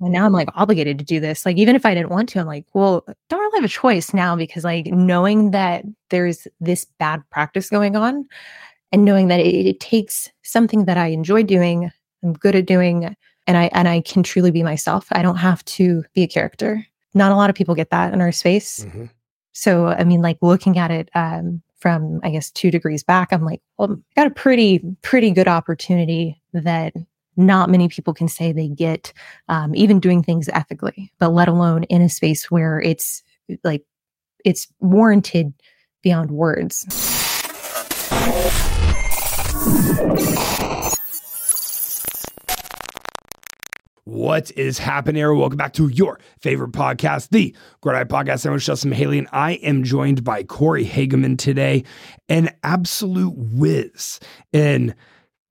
and now I'm like obligated to do this. Like, even if I didn't want to, I'm like, well, don't really have a choice now because, like, knowing that there's this bad practice going on and knowing that it, it takes something that I enjoy doing, I'm good at doing, and I and I can truly be myself. I don't have to be a character. Not a lot of people get that in our space. Mm-hmm. So, I mean, like looking at it um, from, I guess, two degrees back, I'm like, well, I got a pretty, pretty good opportunity that not many people can say they get, um, even doing things ethically, but let alone in a space where it's like, it's warranted beyond words. What is happening? Welcome back to your favorite podcast, the Diet Podcast. I'm Justin Mihaly, and I am joined by Cory Hageman today, an absolute whiz in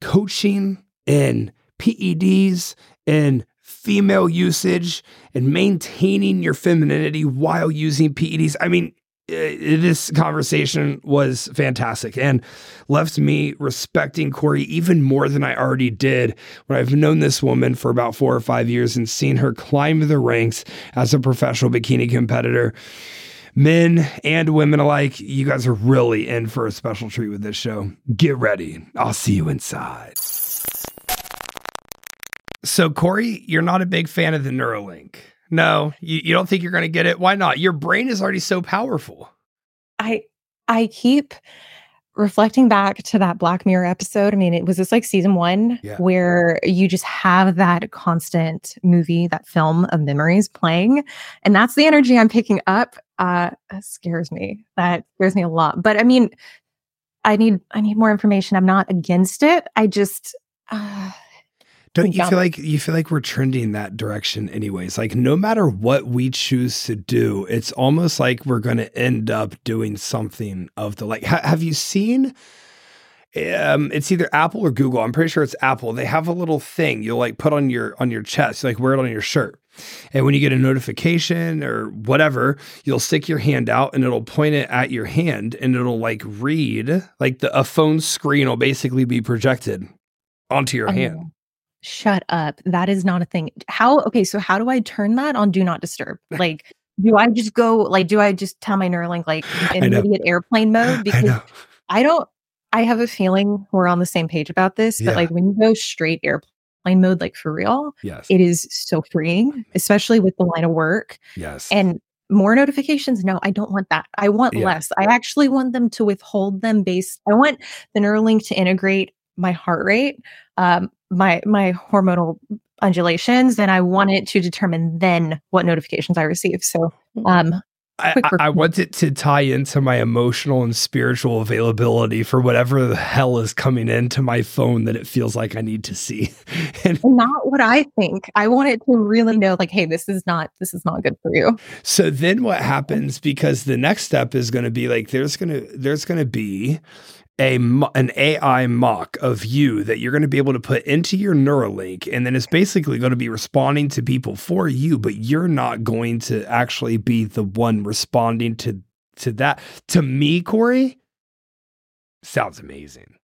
coaching, in PEDs, and female usage, and maintaining your femininity while using PEDs. I mean, this conversation was fantastic and left me respecting Cory even more than I already did when I've known this woman for about four or five years and seen her climb the ranks as a professional bikini competitor. Men and women alike, you guys are really in for a special treat with this show. Get ready. I'll see you inside. So, Cory, you're not a big fan of the Neuralink. No, you, you don't think you're going to get it. Why not? Your brain is already so powerful. I I keep reflecting back to that Black Mirror episode. I mean, it was this like season one yeah. where you just have that constant movie, that film of memories playing. And that's the energy I'm picking up. Uh that scares me. That scares me a lot. But I mean, I need I need more information. I'm not against it. I just uh don't you feel like you feel like we're trending that direction anyways? Like no matter what we choose to do, it's almost like we're going to end up doing something of the like. Ha- have you seen? Um, it's either Apple or Google. I'm pretty sure it's Apple. They have a little thing you'll like put on your on your chest, you like wear it on your shirt. And when you get a notification or whatever, you'll stick your hand out and it'll point it at your hand and it'll like read like the a phone screen will basically be projected onto your oh. hand. Shut up. That is not a thing. How okay, so how do I turn that on do not disturb? Like do I just go like do I just tell my Neuralink like in immediate airplane mode? Because I, I, don't I have a feeling we're on the same page about this, but yeah. like when you go straight airplane mode, like for real, yes, it is so freeing, especially with the line of work. Yes. And more notifications no i don't want that i want yeah. less i actually want them to withhold them based i want the neuralink to integrate my heart rate um, my my hormonal undulations and I want it to determine then what notifications I receive. So mm. um I, I, want it to tie into my emotional and spiritual availability for whatever the hell is coming into my phone that it feels like I need to see. and not what I think. I want it to really know like, hey, this is not this is not good for you. So then what happens because the next step is going to be like there's going to there's going to be a an AI mock of you that you're going to be able to put into your Neuralink, and then it's basically going to be responding to people for you, but you're not going to actually be the one responding to to that. To me, Cory, sounds amazing.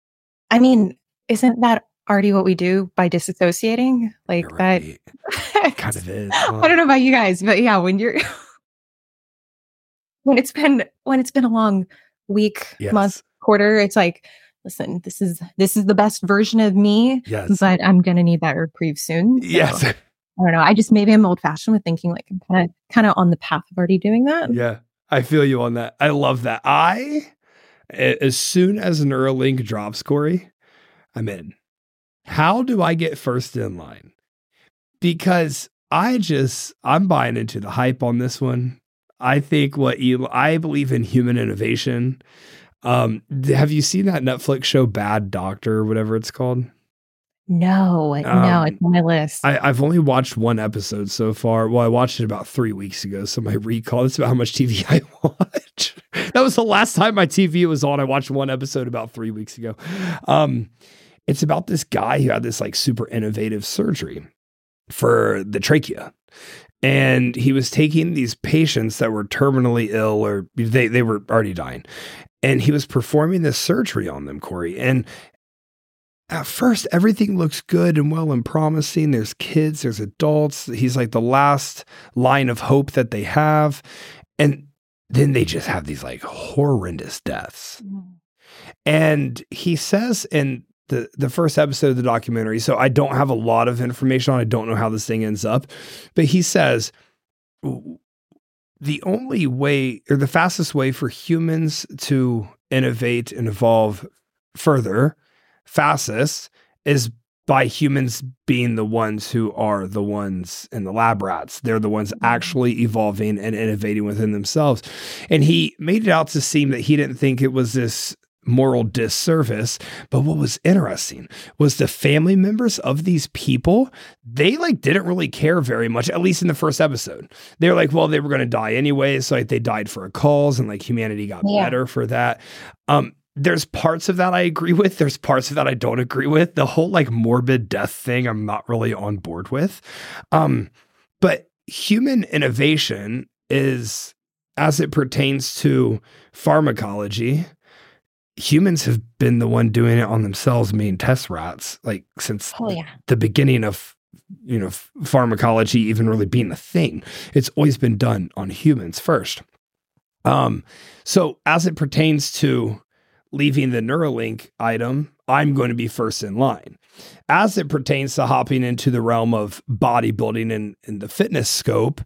I mean, isn't that already what we do by disassociating? Like right. that kind of is. Huh? I don't know about you guys, but yeah, when you're when it's been when it's been a long week, yes. month, quarter it's like listen this is this is the best version of me yes. but i'm gonna need that reprieve soon. So, yes. I don't know i just maybe i'm old fashioned with thinking like i'm kind of kind of on the path of already doing that. Yeah i feel you on that i love that. I as soon as neuralink drops cory i'm in. How do i get first in line? Because i just i'm buying into the hype on this one. I think what Elon, i believe in human innovation um, have you seen that Netflix show Bad Doctor or whatever it's called? No, um, no, it's on my list. I, have only watched one episode so far. Well, I watched it about three weeks ago, so my recall is about how much TV I watch. that was the last time my TV was on. I watched one episode about three weeks ago. Um, it's about this guy who had this like super innovative surgery for the trachea. And he was taking these patients that were terminally ill or they, they were already dying and he was performing this surgery on them, Cory. And at first everything looks good and well and promising. There's kids, there's adults. He's like the last line of hope that they have. And then they just have these like horrendous deaths. And he says in the the first episode of the documentary, so I don't have a lot of information on. I don't know how this thing ends up, but he says the only way or the fastest way for humans to innovate and evolve further, fastest, is by humans being the ones who are the ones in the lab rats. They're the ones mm-hmm. actually evolving and innovating within themselves. And he made it out to seem that he didn't think it was this moral disservice. But what was interesting was the family members of these people, they like didn't really care very much, at least in the first episode. They're like, well, they were going to die anyway. So like they died for a cause and like humanity got yeah. better for that. Um, there's parts of that I agree with. There's parts of that I don't agree with. The whole like morbid death thing, I'm not really on board with. Um, but human innovation is, as it pertains to pharmacology, humans have been the one doing it on themselves, main test rats, like since oh, yeah. the beginning of you know pharmacology even really being a thing. It's always been done on humans first. Um, so as it pertains to leaving the Neuralink item, I'm going to be first in line. As it pertains to hopping into the realm of bodybuilding and, and the fitness scope,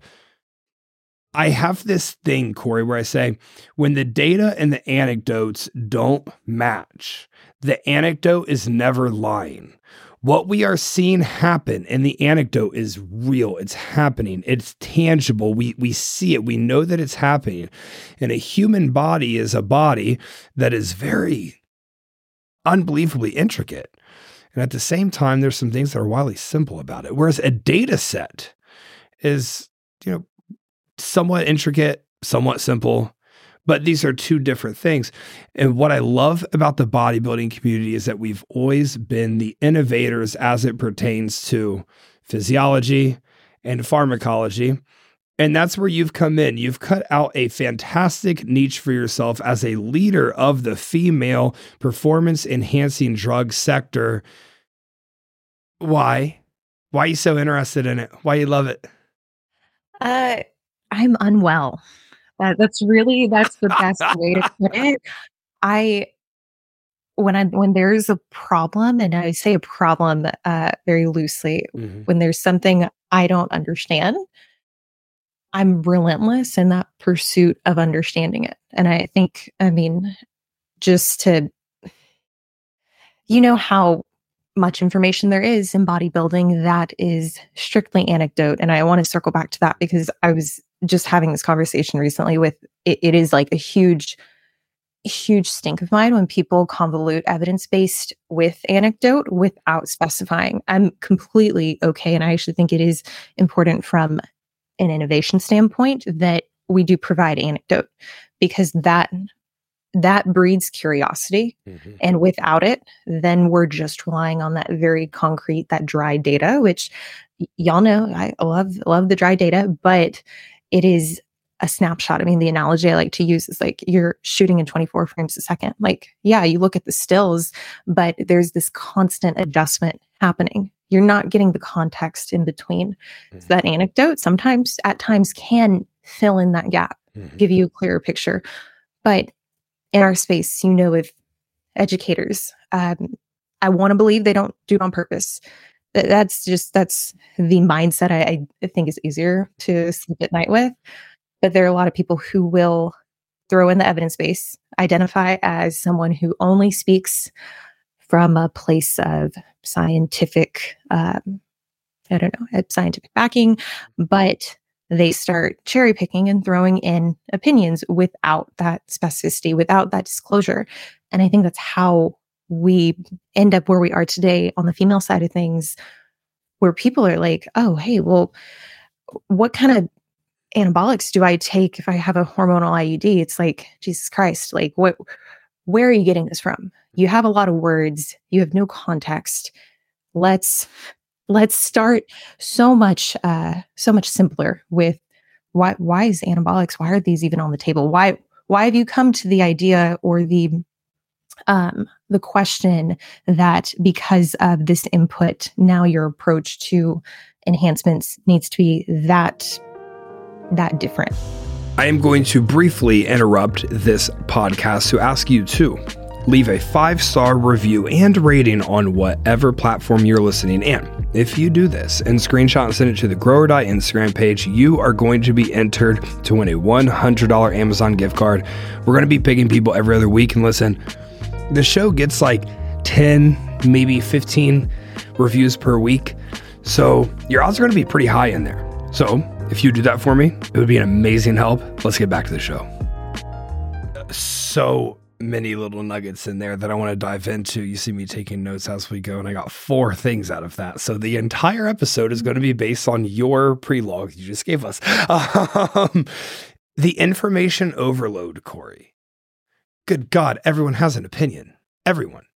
I have this thing, Cory, where I say when the data and the anecdotes don't match, the anecdote is never lying. What we are seeing happen and the anecdote is real. It's happening. It's tangible. We we see it. We know that it's happening. And a human body is a body that is very unbelievably intricate. And at the same time, there's some things that are wildly simple about it. Whereas a data set is, you know, somewhat intricate, somewhat simple, but these are two different things. And what I love about the bodybuilding community is that we've always been the innovators as it pertains to physiology and pharmacology. And that's where you've come in. You've cut out a fantastic niche for yourself as a leader of the female performance enhancing drug sector. Why? Why are you so interested in it? Why do you love it? Uh I'm unwell. That, that's really that's the best way to put it. I when I when there's a problem, and I say a problem uh, very loosely, mm-hmm. when there's something I don't understand, I'm relentless in that pursuit of understanding it. And I think, I mean, just to, you know, how much information there is in bodybuilding that is strictly anecdote. And I want to circle back to that because I was just having this conversation recently with it, it is like a huge huge stink of mine when people convolute evidence based with anecdote without specifying. I'm completely okay. And I actually think it is important from an innovation standpoint that we do provide anecdote because that that breeds curiosity mm-hmm. and without it then we're just relying on that very concrete that dry data which y- y'all know i love love the dry data but it is a snapshot. I mean, the analogy I like to use is like you're shooting in 24 frames a second. Like, yeah, you look at the stills, but there's this constant adjustment happening. You're not getting the context in between. Mm-hmm. So that anecdote sometimes at times can fill in that gap, mm-hmm. give you a clearer picture. But in our space, you know, if educators, um, I want to believe they don't do it on purpose that's just that's the mindset I, I think is easier to sleep at night with. But there are a lot of people who will throw in the evidence base, identify as someone who only speaks from a place of scientific, um, I don't know, scientific backing, but they start cherry picking and throwing in opinions without that specificity, without that disclosure. And I think that's how we end up where we are today on the female side of things, where people are like, oh, hey, well, what kind of anabolics do I take if I have a hormonal IUD? It's like, Jesus Christ, like, what, where are you getting this from? You have a lot of words, you have no context. Let's, let's start so much, uh, so much simpler with why, why is anabolics, why are these even on the table? Why, why have you come to the idea or the um, the question that because of this input, now your approach to enhancements needs to be that that different. I am going to briefly interrupt this podcast to ask you to leave a five star review and rating on whatever platform you're listening in. If you do this and screenshot and send it to the Grow or Die Instagram page, you are going to be entered to win a $100 Amazon gift card. We're going to be picking people every other week. And listen, the show gets like 10, maybe 15 reviews per week. So your odds are going to be pretty high in there. So if you do that for me, it would be an amazing help. Let's get back to the show. So many little nuggets in there that I want to dive into. You see me taking notes as we go, and I got four things out of that. So the entire episode is going to be based on your prelogue you just gave us. Um, the information overload, Cory. Good God, everyone has an opinion. Everyone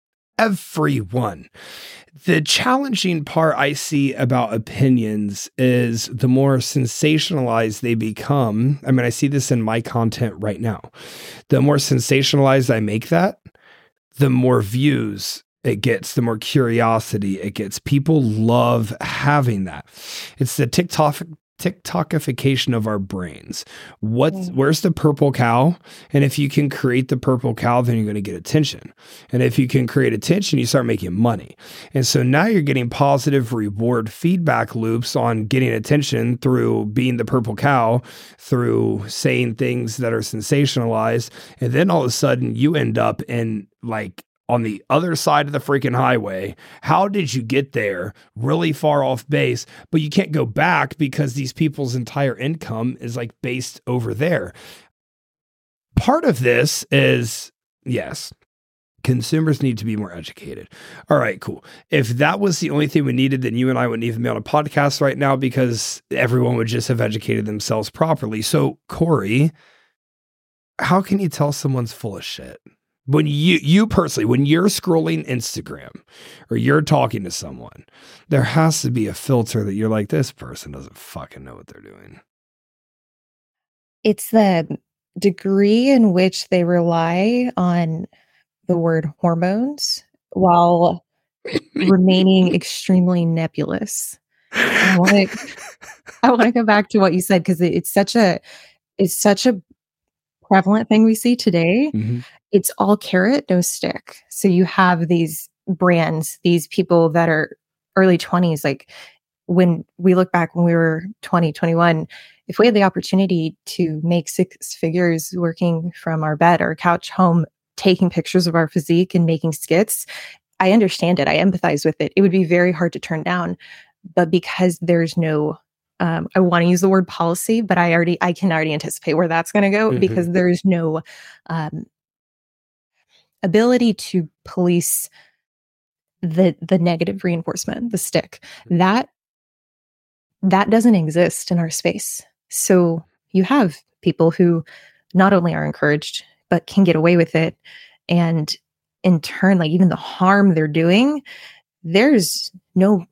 everyone. The challenging part I see about opinions is the more sensationalized they become. I mean, I see this in my content right now. The more sensationalized I make that, the more views it gets, the more curiosity it gets. People love having that. It's the TikTok TikTokification of our brains. What's where's the purple cow? And if you can create the purple cow, then you're going to get attention. And if you can create attention, you start making money. And so now you're getting positive reward feedback loops on getting attention through being the purple cow, through saying things that are sensationalized. And then all of a sudden you end up in like on the other side of the freaking highway. How did you get there really far off base, but you can't go back because these people's entire income is like based over there? Part of this is yes, consumers need to be more educated. All right, cool. If that was the only thing we needed, then you and I wouldn't even be on a podcast right now because everyone would just have educated themselves properly. So, Cory, how can you tell someone's full of shit? When you you personally when you're scrolling Instagram or you're talking to someone, there has to be a filter that you're like this person doesn't fucking know what they're doing. It's the degree in which they rely on the word hormones while remaining extremely nebulous. I want to I want to go back to what you said because it, it's such a it's such a prevalent thing we see today. Mm-hmm it's all carrot, no stick. So you have these brands, these people that are early 20s. Like when we look back when we were 20, 21, if we had the opportunity to make six figures working from our bed or couch home, taking pictures of our physique and making skits, I understand it. I empathize with it. It would be very hard to turn down. But because there's no um, I want to use the word policy, but I already I can already anticipate where that's going to go mm-hmm. because there's no um, ability to police the the negative reinforcement the stick mm-hmm. that that doesn't exist in our space. So you have people who not only are encouraged but can get away with it. And in turn like even the harm they're doing there's no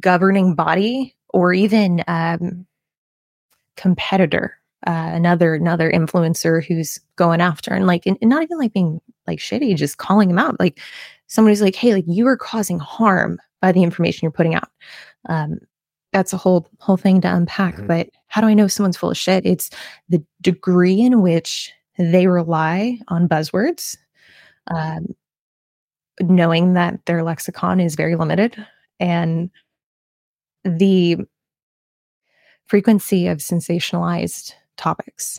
governing body or even um, competitor uh, another another influencer who's going after. And like and, and not even like being like shitty, just calling them out. Like somebody's like, hey, like you are causing harm by the information you're putting out. Um, that's a whole whole thing to unpack. Mm-hmm. But how do I know someone's full of shit? It's the degree in which they rely on buzzwords, um, knowing that their lexicon is very limited, and the frequency of sensationalized topics.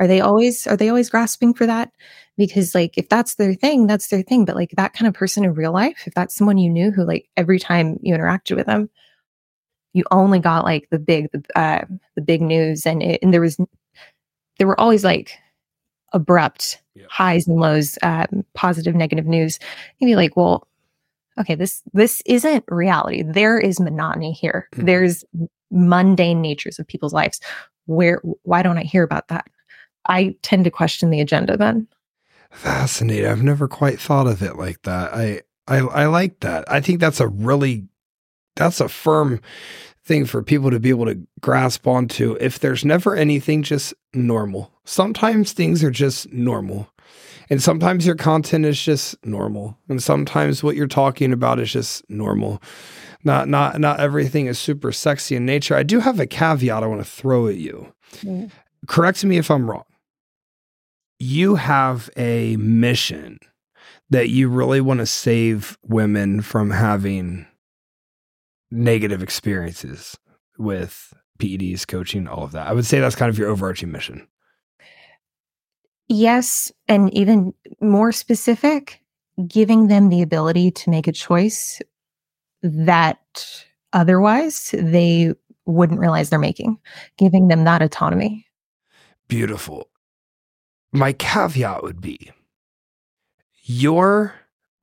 Are they always are they always grasping for that? Because like if that's their thing that's their thing. But like that kind of person in real life if that's someone you knew who like every time you interacted with them you only got like the big the, uh, the big news. And it, and there was there were always like abrupt yeah. highs and lows um, positive negative news. You'd be like well okay this this isn't reality. There is monotony here. Mm-hmm. there's mundane natures of people's lives. Where why don't i hear about that? I tend to question the agenda then Fascinating. I've never quite thought of it like that. I I I like that. I think that's a really that's a firm thing for people to be able to grasp onto. If there's never anything just normal. Sometimes things are just normal. And sometimes your content is just normal. And sometimes what you're talking about is just normal. Not not not everything is super sexy in nature. I do have a caveat I want to throw at you. Mm. Correct me if I'm wrong. You have a mission that you really want to save women from having negative experiences with PEDs, coaching, all of that. I would say that's kind of your overarching mission. Yes. And even more specific, giving them the ability to make a choice that otherwise they wouldn't realize they're making, giving them that autonomy. Beautiful. My caveat would be your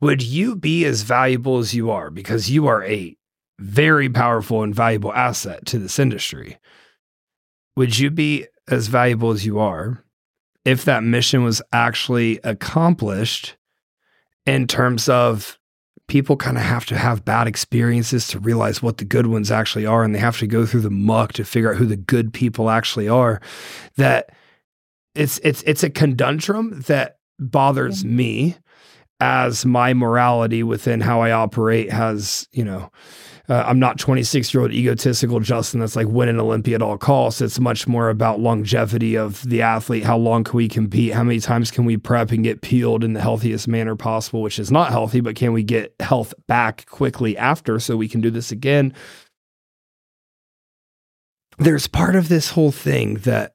would you be as valuable as you are because you are a very powerful and valuable asset to this industry. Would you be as valuable as you are if that mission was actually accomplished in terms of people kind of have to have bad experiences to realize what the good ones actually are and they have to go through the muck to figure out who the good people actually are that it's it's it's a conundrum that bothers yeah. me as my morality within how I operate has, you know, uh, I'm not 26 year old egotistical Justin that's like win an Olympia at all costs. It's much more about longevity of the athlete. How long can we compete? How many times can we prep and get peeled in the healthiest manner possible, which is not healthy, but can we get health back quickly after so we can do this again? There's part of this whole thing that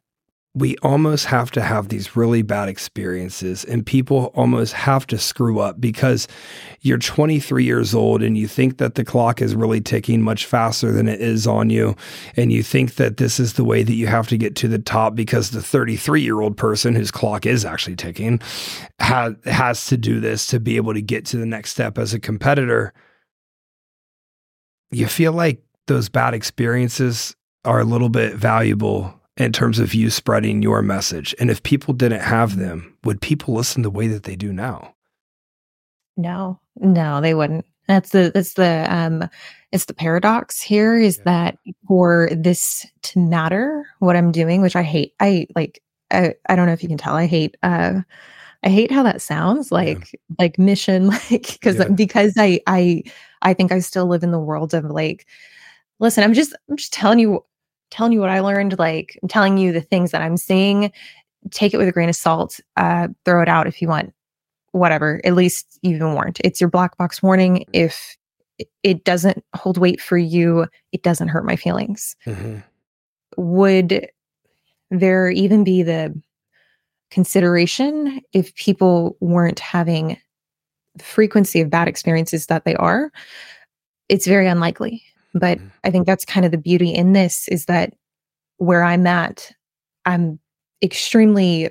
we almost have to have these really bad experiences and people almost have to screw up because you're 23 years old and you think that the clock is really ticking much faster than it is on you and you think that this is the way that you have to get to the top because the 33 year old person whose clock is actually ticking ha- has to do this to be able to get to the next step as a competitor. You feel like those bad experiences are a little bit valuable in terms of you spreading your message? And if people didn't have them, would people listen the way that they do now? No, no, they wouldn't. That's the that's the um it's the paradox here is yeah. that for this to matter what I'm doing, which I hate. I like I, I don't know if you can tell. I hate uh I hate how that sounds like yeah. like mission like because yeah. because I I I think I still live in the world of like listen, I'm just I'm just telling you telling you what I learned. Like I'm telling you the things that I'm seeing. Take it with a grain of salt. Uh, throw it out if you want. Whatever. At least you've been warned. It's your black box warning. If it doesn't hold weight for you, it doesn't hurt my feelings. Mm-hmm. Would there even be the consideration if people weren't having the frequency of bad experiences that they are? It's very unlikely. But mm-hmm. I think that's kind of the beauty in this is that where I'm at, I'm extremely,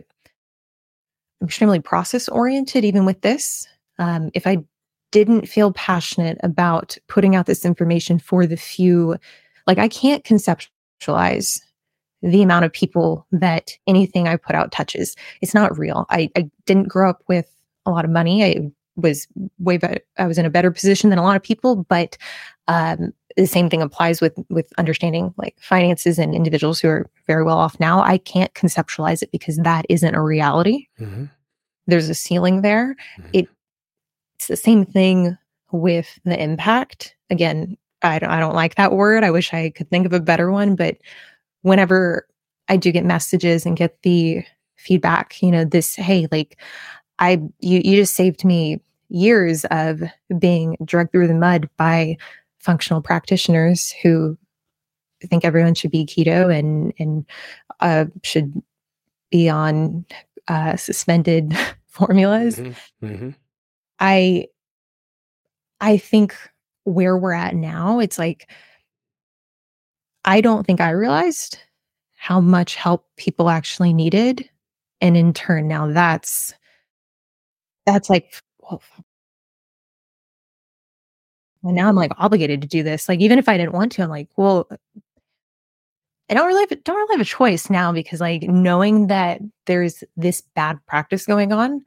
extremely process oriented, even with this. Um, if I didn't feel passionate about putting out this information for the few, like I can't conceptualize the amount of people that anything I put out touches. It's not real. I, I didn't grow up with a lot of money. I was way better. I was in a better position than a lot of people, but um, the same thing applies with with understanding like finances and individuals who are very well off now. I can't conceptualize it because that isn't a reality. Mm-hmm. there's a ceiling there. Mm-hmm. it, it's the same thing with the impact. Again I don't, I don't like that word. I wish i could think of a better one but whenever i do get messages and get the feedback you know this hey like i you you just saved me years of being dragged through the mud by functional practitioners who I think everyone should be keto and and uh, should be on uh, suspended formulas. Mm-hmm. Mm-hmm. I I think where we're at now, it's like I don't think I realized how much help people actually needed, and in turn, now that's that's like well, and now I'm like obligated to do this. Like even if I didn't want to, I'm like, well, I don't really have, don't really have a choice now because like knowing that there's this bad practice going on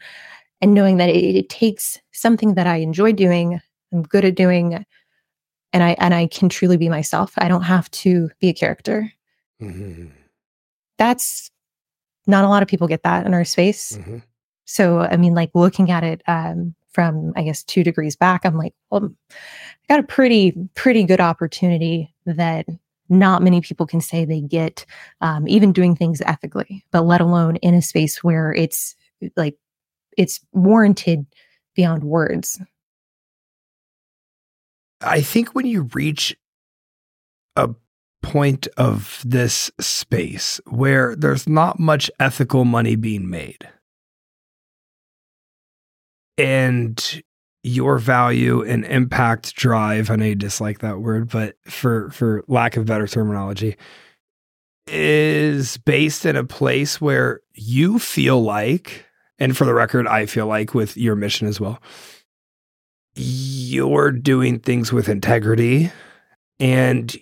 and knowing that it, it takes something that I enjoy doing, I'm good at doing, and I and I can truly be myself. I don't have to be a character. Mm-hmm. That's not a lot of people get that in our space. Mm-hmm. So, I mean, like looking at it um, from, I guess, two degrees back, I'm like, well, I got a pretty, pretty good opportunity that not many people can say they get, um, even doing things ethically, but let alone in a space where it's like, it's warranted beyond words. I think when you reach a point of this space where there's not much ethical money being made, and your value and impact drive, I know you dislike that word, but for for lack of better terminology, is based in a place where you feel like, and for the record, I feel like with your mission as well, you're doing things with integrity and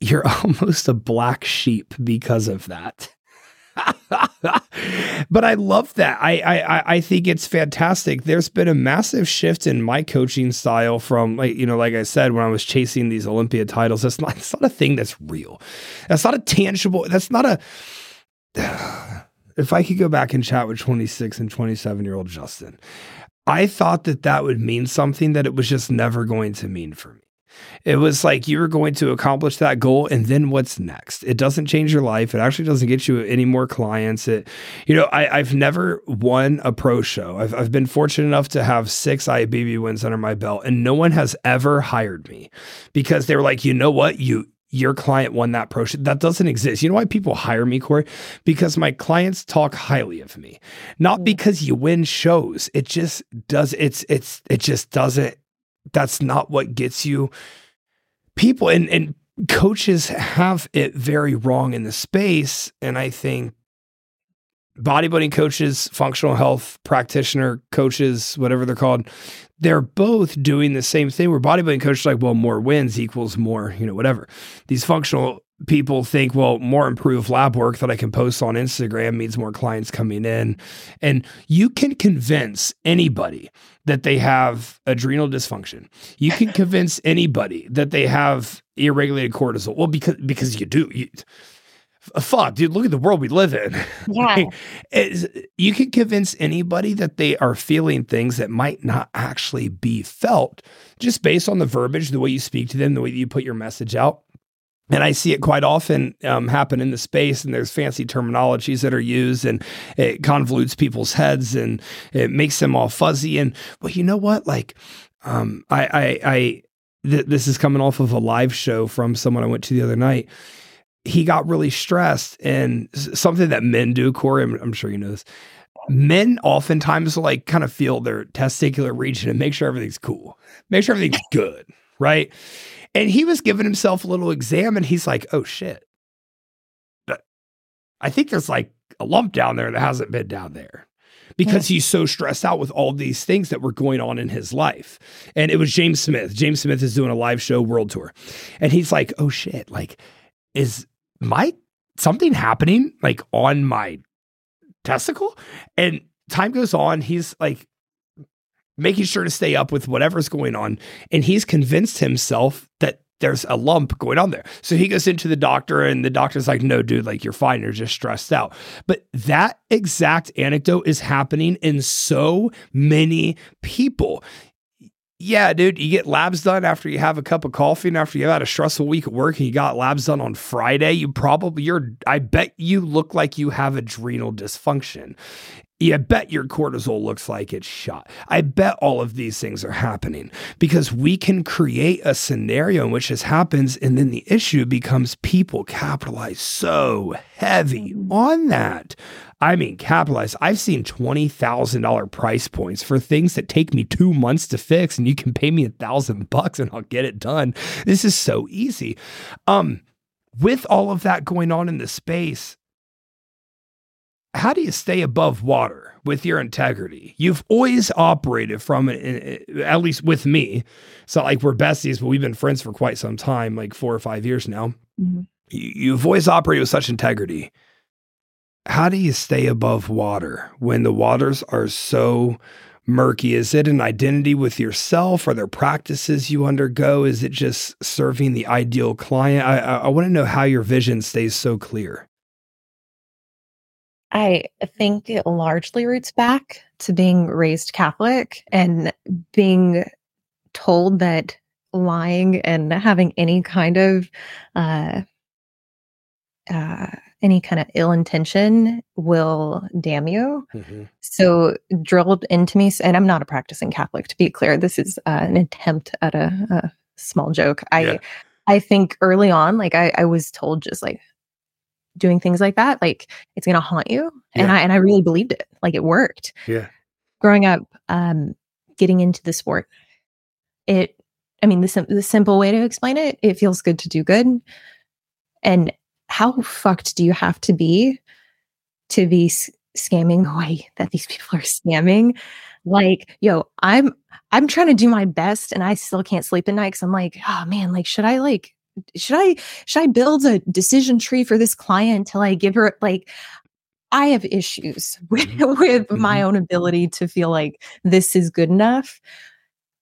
you're almost a black sheep because of that. but I love that. I, I I think it's fantastic. There's been a massive shift in my coaching style from like you know, like I said, when I was chasing these Olympia titles. That's not it's not a thing that's real. That's not a tangible. That's not a. If I could go back and chat with 26 and 27 year old Justin, I thought that that would mean something that it was just never going to mean for me. It was like you were going to accomplish that goal, and then what's next? It doesn't change your life. It actually doesn't get you any more clients. It, you know, I, have never won a pro show. I've, I've been fortunate enough to have six IFBB wins under my belt, and no one has ever hired me because they were like, you know what, you your client won that pro show. That doesn't exist. You know why people hire me, Cory? Because my clients talk highly of me, not because you win shows. It just does. It's it's it just doesn't that's not what gets you. People and and coaches have it very wrong in the space and i think bodybuilding coaches functional health practitioner coaches whatever they're called they're both doing the same thing where bodybuilding coaches like well more wins equals more you know whatever. These functional people think, well, more improved lab work that I can post on Instagram means more clients coming in. And you can convince anybody that they have adrenal dysfunction. You can convince anybody that they have irregulated cortisol. Well, because because you do. You, fuck, dude, look at the world we live in. Yeah. you can convince anybody that they are feeling things that might not actually be felt just based on the verbiage, the way you speak to them, the way that you put your message out. And I see it quite often um, happen in the space, and there's fancy terminologies that are used, and it convolutes people's heads, and it makes them all fuzzy. And well, you know what? Like, um, I, I, I th- this is coming off of a live show from someone I went to the other night. He got really stressed, and something that men do, Cory, I'm, I'm sure you know this. Men oftentimes like kind of feel their testicular region and make sure everything's cool, make sure everything's good, right? And he was giving himself a little exam and he's like, oh shit. But I think there's like a lump down there that hasn't been down there because he's so stressed out with all these things that were going on in his life. And it was James Smith. James Smith is doing a live show world tour. And he's like, oh shit, like, is my something happening like on my testicle? And time goes on, he's like making sure to stay up with whatever's going on. And he's convinced himself that there's a lump going on there. So he goes into the doctor, and the doctor's like, no, dude, like you're fine. You're just stressed out. But that exact anecdote is happening in so many people. Yeah, dude, you get labs done after you have a cup of coffee and after you've had a stressful week at work and you got labs done on Friday. You probably, you're, I bet you look like you have adrenal dysfunction. Yeah, I bet your cortisol looks like it's shot. I bet all of these things are happening because we can create a scenario in which this happens, and then the issue becomes people capitalize so heavy mm-hmm. on that. I mean, capitalize. I've seen $20,000 price points for things that take me two months to fix, and you can pay me a thousand bucks and I'll get it done. This is so easy. Um, with all of that going on in the space, how do you stay above water with your integrity? You've always operated from it, at least with me. It's not like we're besties, but we've been friends for quite some time, like four or five years now. Mm-hmm. You've always operated with such integrity. How do you stay above water when the waters are so murky? Is it an identity with yourself? Are there practices you undergo? Is it just serving the ideal client? I, I, I want to know how your vision stays so clear. I think it largely roots back to being raised Catholic and being told that lying and having any kind of uh, uh, any kind of ill intention will damn you. Mm-hmm. So drilled into me, and I'm not a practicing Catholic to be clear. This is uh, an attempt at a, a small joke. I yeah. I think early on, like I, I was told just like doing things like that, like it's gonna haunt you. Yeah. And I and I really believed it. Like it worked. Yeah. Growing up, um, getting into the sport, it I mean, the, sim- the simple way to explain it, it feels good to do good. And how fucked do you have to be to be s- scamming the way that these people are scamming? Like, yo, I'm I'm trying to do my best and I still can't sleep at night because I'm like, oh man, like, should I like should I should I build a decision tree for this client until I give her like I have issues with, mm-hmm. with mm-hmm. my own ability to feel like this is good enough.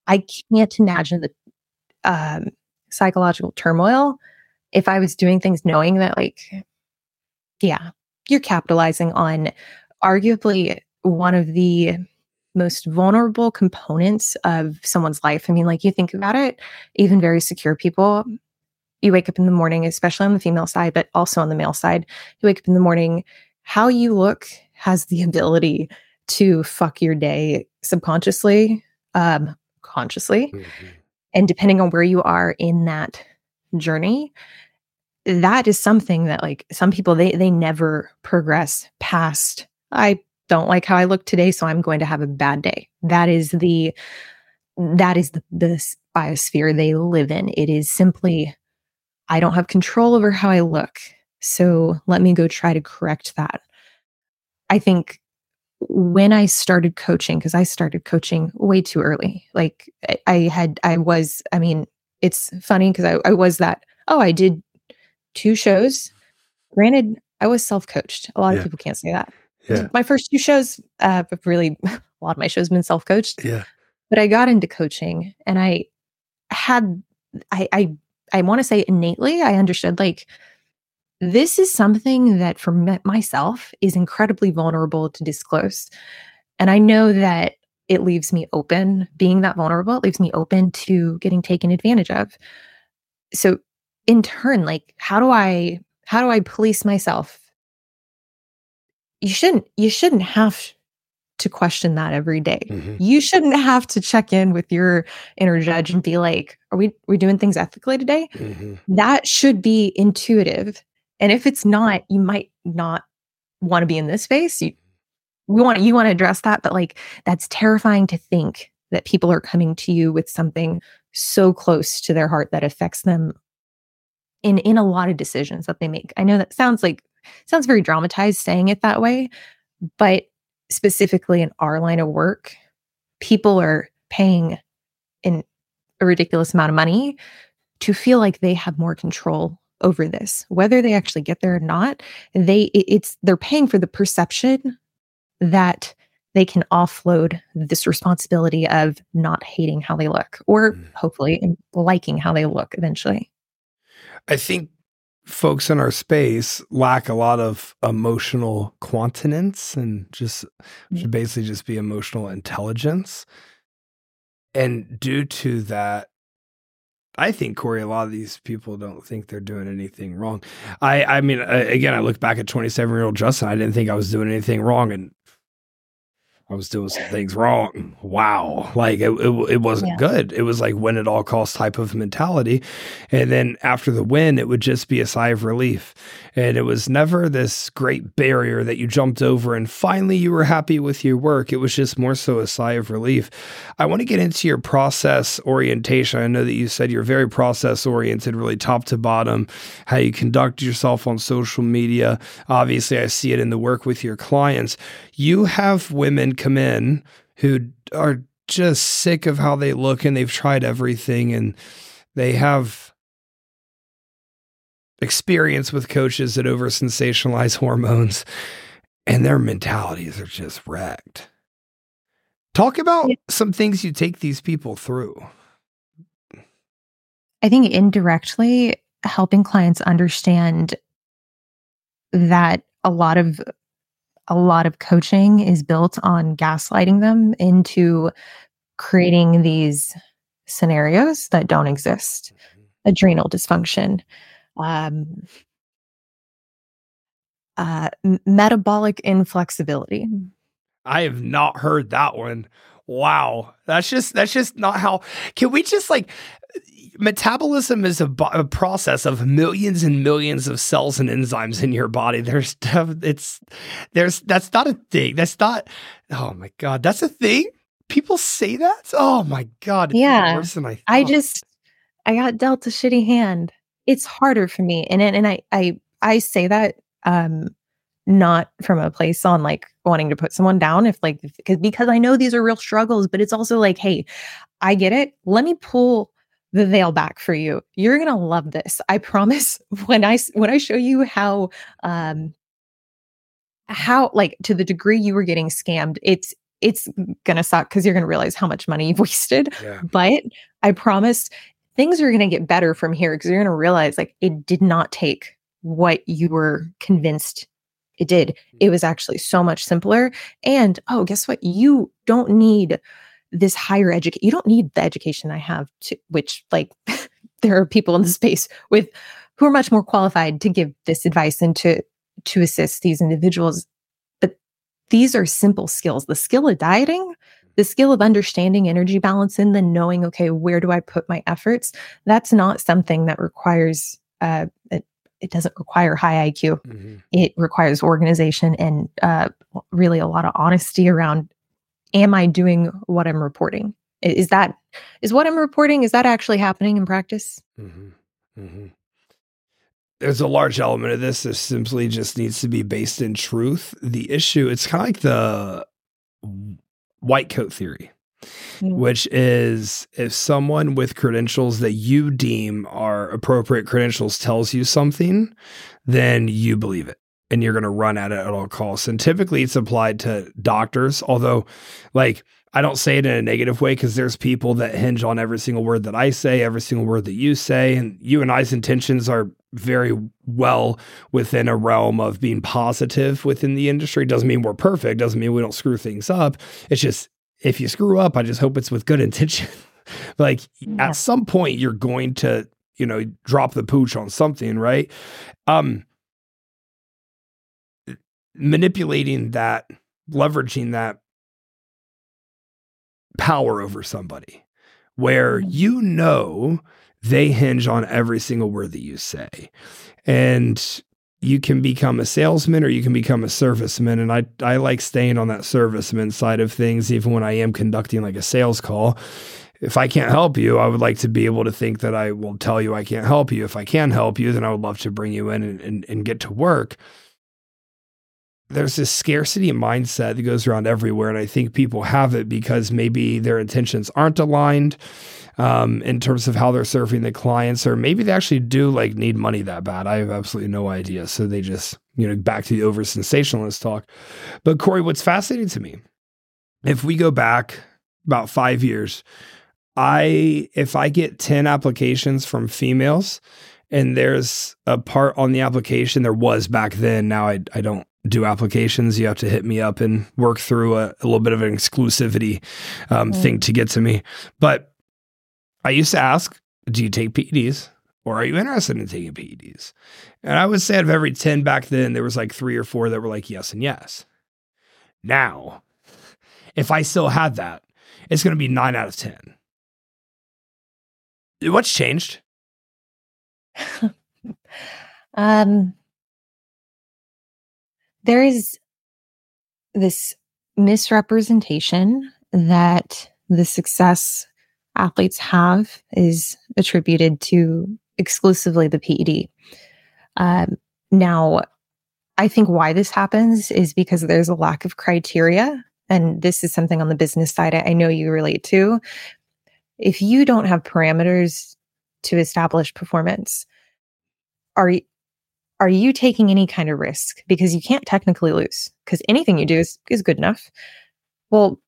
I can't imagine the um, psychological turmoil if I was doing things knowing that, like, yeah, you're capitalizing on arguably one of the most vulnerable components of someone's life. I mean, like, you think about it, even very secure people, you wake up in the morning, especially on the female side, but also on the male side, you wake up in the morning, how you look has the ability to fuck your day subconsciously, um, consciously. Mm-hmm. And depending on where you are in that journey, that is something that like some people they they never progress past I don't like how I look today so I'm going to have a bad day. That is the that is the, the biosphere they live in. It is simply I don't have control over how I look. So let me go try to correct that. I think when I started coaching, because I started coaching way too early, like I had, I was, I mean, it's funny because I, I was that, oh, I did two shows. Granted, I was self coached. A lot yeah. of people can't say that. Yeah. My first two shows, uh, really, a lot of my shows have been self coached. Yeah. But I got into coaching and I had, I, I, I want to say innately, I understood like this is something that for me- myself is incredibly vulnerable to disclose. And I know that it leaves me open, being that vulnerable, it leaves me open to getting taken advantage of. So in turn, like how do I how do I police myself? You shouldn't you shouldn't have to question that every day. Mm-hmm. You shouldn't have to check in with your inner judge and be like, are we we doing things ethically today? Mm-hmm. That should be intuitive and if it's not, you might not want to be in this space. You we want you want to address that, but like that's terrifying to think that people are coming to you with something so close to their heart that affects them in in a lot of decisions that they make. I know that sounds like sounds very dramatized saying it that way, but specifically in our line of work, people are paying in a ridiculous amount of money to feel like they have more control over this whether they actually get there or not they it's they're paying for the perception that they can offload this responsibility of not hating how they look or mm. hopefully liking how they look eventually i think folks in our space lack a lot of emotional continence and just mm. should basically just be emotional intelligence and due to that I think Cory, a lot of these people don't think they're doing anything wrong. I, I mean, again, I look back at 27 year old Justin. I didn't think I was doing anything wrong, and I was doing some things wrong. Wow. Like it, it, it wasn't yeah. good. It was like win at all costs type of mentality. And then after the win, it would just be a sigh of relief. And it was never this great barrier that you jumped over and finally you were happy with your work. It was just more so a sigh of relief. I want to get into your process orientation. I know that you said you're very process oriented, really top to bottom, how you conduct yourself on social media. Obviously, I see it in the work with your clients. You have women come in who are just sick of how they look and they've tried everything and they have experience with coaches that over sensationalize hormones and their mentalities are just wrecked. Talk about some things you take these people through. I think indirectly helping clients understand that a lot of a lot of coaching is built on gaslighting them into creating these scenarios that don't exist Mm-hmm. adrenal dysfunction um, uh, metabolic inflexibility I have not heard that one. Wow. That's just that's just not how can we just like metabolism is a, bo- a process of millions and millions of cells and enzymes in your body. There's stuff, it's there's that's not a thing. That's not oh my god, that's a thing? People say that? Oh my god. Yeah. I I just I got dealt a shitty hand. It's harder for me. And and and I I I say that um not from a place on like wanting to put someone down if like because because I know these are real struggles, but it's also like, hey, I get it. Let me pull the veil back for you. You're going to love this. I promise when I when I show you how um how like to the degree you were getting scammed, it's it's going to suck cuz you're going to realize how much money you've wasted yeah. but I promise things are going to get better from here because you're going to realize like it did not take what you were convinced it did. It was actually so much simpler. And oh, guess what? You don't need this higher education. You don't need the education I have to, which like there are people in the space with who are much more qualified to give this advice and to to assist these individuals. But these are simple skills. The skill of dieting the skill of understanding energy balance and then knowing okay where do i put my efforts that's not something that requires uh it, it doesn't require high iq Mhm. it requires organization and uh really a lot of honesty around am i doing what i'm reporting is that is what i'm reporting is that actually happening in practice Mhm. Mhm. There's a large element of this that simply just needs to be based in truth. The issue, it's kind of like the white coat theory, Mm. which is if someone with credentials that you deem are appropriate credentials tells you something, then you believe it and you're going to run at it at all costs. And typically it's applied to doctors, although, like, I don't say it in a negative way because there's people that hinge on every single word that I say, every single word that you say. And you and I's intentions are very well within a realm of being positive within the industry. Doesn't mean we're perfect, doesn't mean we don't screw things up. It's just if you screw up, I just hope it's with good intention. like Yeah. at some point you're going to, you know, drop the pooch on something, right? Um manipulating that, leveraging that power over somebody where Mhm. you know they hinge on every single word that you say. And you can become a salesman or you can become a serviceman. And I, I like staying on that serviceman side of things, even when I am conducting like a sales call. If I can't help you, I would like to be able to think that I will tell you I can't help you. If I can help you, then I would love to bring you in and, and, and get to work there's this scarcity mindset that goes around everywhere. And I think people have it because maybe their intentions aren't aligned um, in terms of how they're serving the clients, or maybe they actually do like need money that bad. I have absolutely no idea. So they just, you know, back to the over sensationalist talk. But Cory, what's fascinating to me, if we go back about five years, I, if I get 10 applications from females, and there's a part on the application there was back then now I, I don't do applications you have to hit me up and work through a, a little bit of an exclusivity um, Mm. thing to get to me. But i used to ask do you take ped's or are you interested in taking ped's and i would say out of every 10 back then there was like three or four that were like yes and yes. Now if i still had that it's going to be 9 out of 10 what's changed? Um there is this misrepresentation that the success athletes have is attributed to exclusively the PED. Um, now, I think why this happens is because there's a lack of criteria. And this is something on the business side I, know you relate to. If you don't have parameters to establish performance, are are you taking any kind of risk? Because you can't technically lose because anything you do is, is good enough. Well,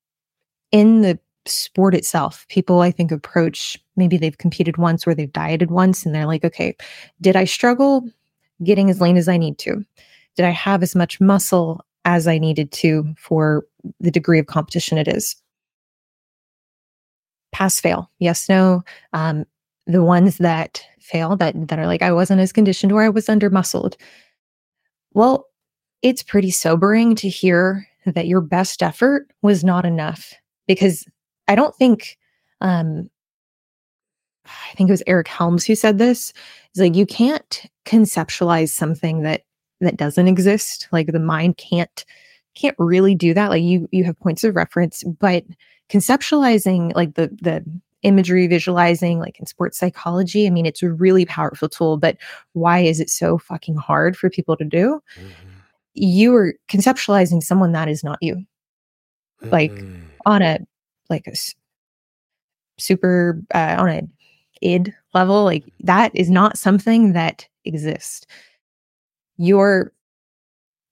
in the sport itself, people I think approach maybe they've competed once or they've dieted once and they're like, okay, did I struggle getting as lean as I need to? Did I have as much muscle as I needed to for the degree of competition it is. Pass fail, yes, no. Um, the ones that fail that that are like I wasn't as conditioned or I was under muscled. Well, it's pretty sobering to hear that your best effort was not enough because I don't think um I think it was Eric Helms who said this. It's like you can't conceptualize something that that doesn't exist. Like the mind can't can't really do that. Like you you have points of reference, but conceptualizing like the the imagery visualizing like in sports psychology i mean it's a really powerful tool but why is it so fucking hard for people to do mm-hmm. you are conceptualizing someone that is not you mm-hmm. like on a like a super uh, on a id level like that is not something that exists you're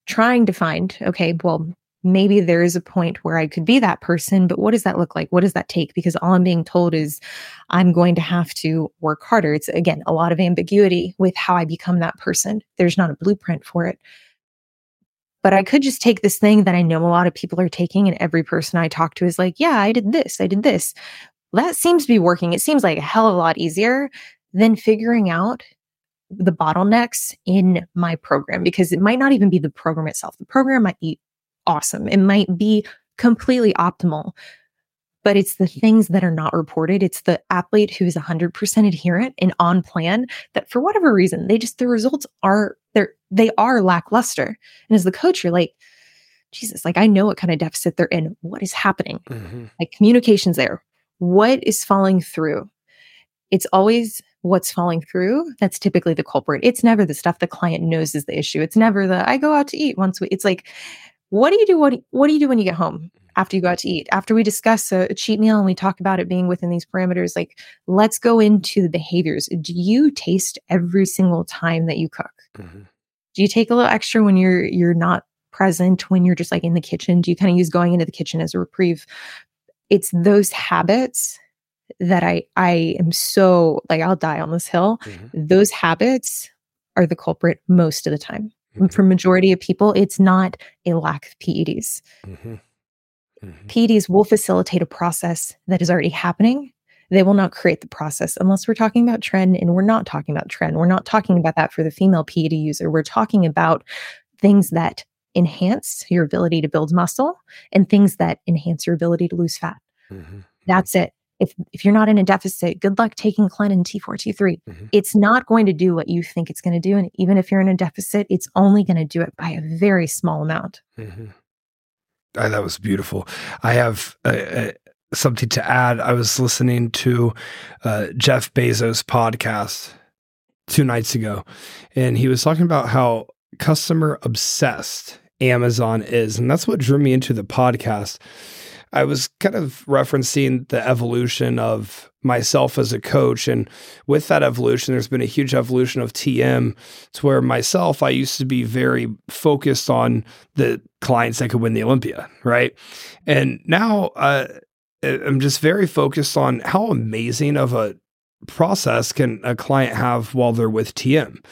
trying to find okay well maybe there is a point where I could be that person, but what does that look like? What does that take? Because all I'm being told is I'm going to have to work harder. It's again a lot of ambiguity with how I become that person. There's not a blueprint for it. But I could just take this thing that I know a lot of people are taking, and every person I talk to is like, Yeah, I did this, I did this. that seems to be working. It seems like a hell of a lot easier than figuring out the bottlenecks in my program because it might not even be the program itself. The program might be awesome. It might be completely optimal, but it's the things that are not reported. It's the athlete who is 100% adherent and on plan that for whatever reason, they just, the results are, they're, they are lackluster. And as the coach, you're like, Jesus, like I know what kind of deficit they're in. What is happening? Mm-hmm. Like communications there. What is falling through? It's always what's falling through that's typically the culprit. It's never the stuff the client knows is the issue. It's never the I go out to eat once we it's like what do you do? What do, what do you do when you get home after you go out to eat? After we discuss a, a cheat meal and we talk about it being within these parameters, like let's go into the behaviors. Do you taste every single time that you cook? Mm-hmm. Do you take a little extra when you're you're not present when you're just like in the kitchen? Do you kind of use going into the kitchen as a reprieve? It's those habits that I I am so like I'll die on this hill. Mm-hmm. Those habits are the culprit most of the time. Mm-hmm. For majority of people, it's not a lack of PEDs. Mm-hmm. Mm-hmm. PEDs will facilitate a process that is already happening. They will not create the process unless we're talking about tren, and we're not talking about tren. We're not talking about that for the female PED user. We're talking about things that enhance your ability to build muscle and things that enhance your ability to lose fat. Mm-hmm. That's it if if you're not in a deficit, good luck taking Clen T4, T3. Mm-hmm. It's not going to do what you think it's going to do. And even if you're in a deficit, it's only going to do it by a very small amount. Mm-hmm. Oh, that was beautiful. I have uh, uh, something to add. I was listening to uh, Jeff Bezos' podcast two nights ago, and he was talking about how customer obsessed Amazon is. And that's what drew me into the podcast I was kind of referencing the evolution of myself as a coach. And with that evolution, there's been a huge evolution of TM to where myself, I used to be very focused on the clients that could win the Olympia, right? And now uh, I'm just very focused on how amazing of a process can a client have while they're with TM.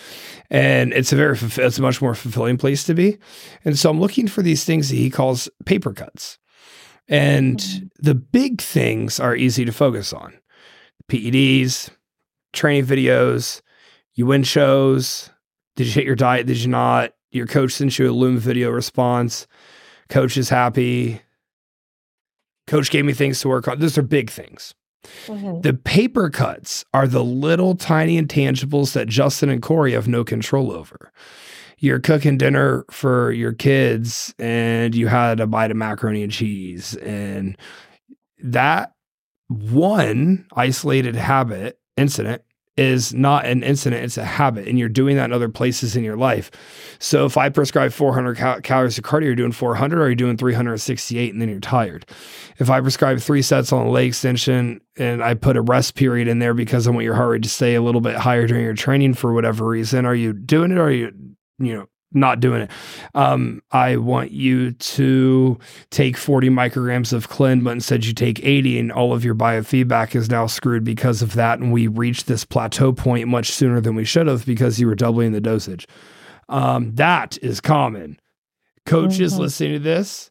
And it's a very, it's a much more fulfilling place to be. And so I'm looking for these things that he calls paper cuts. And mm-hmm. the big things are easy to focus on PEDs, training videos, you win shows. Did you hit your diet? Did you not? Your coach sent you a Loom video response. Coach is happy. Coach gave me things to work on. Those are big things. Mm-hmm. The paper cuts are the little tiny intangibles that Justin and Cory have no control over you're cooking dinner for your kids and you had a bite of macaroni and cheese and that one isolated habit incident is not an incident, it's a habit. And you're doing that in other places in your life. So if I prescribe 400 cal- calories of cardio, you're doing 400 or you're doing 368 and then you're tired. If I prescribe three sets on a leg extension and I put a rest period in there because I want your heart rate to stay a little bit higher during your training for whatever reason, are you doing it or are you you know not doing it. Um, I want you to take 40 micrograms of Clen, but instead you take 80, and all of your biofeedback is now screwed because of that. And we reached this plateau point much sooner than we should have because you were doubling the dosage. Um, that is common. Coaches mm-hmm. listening to this,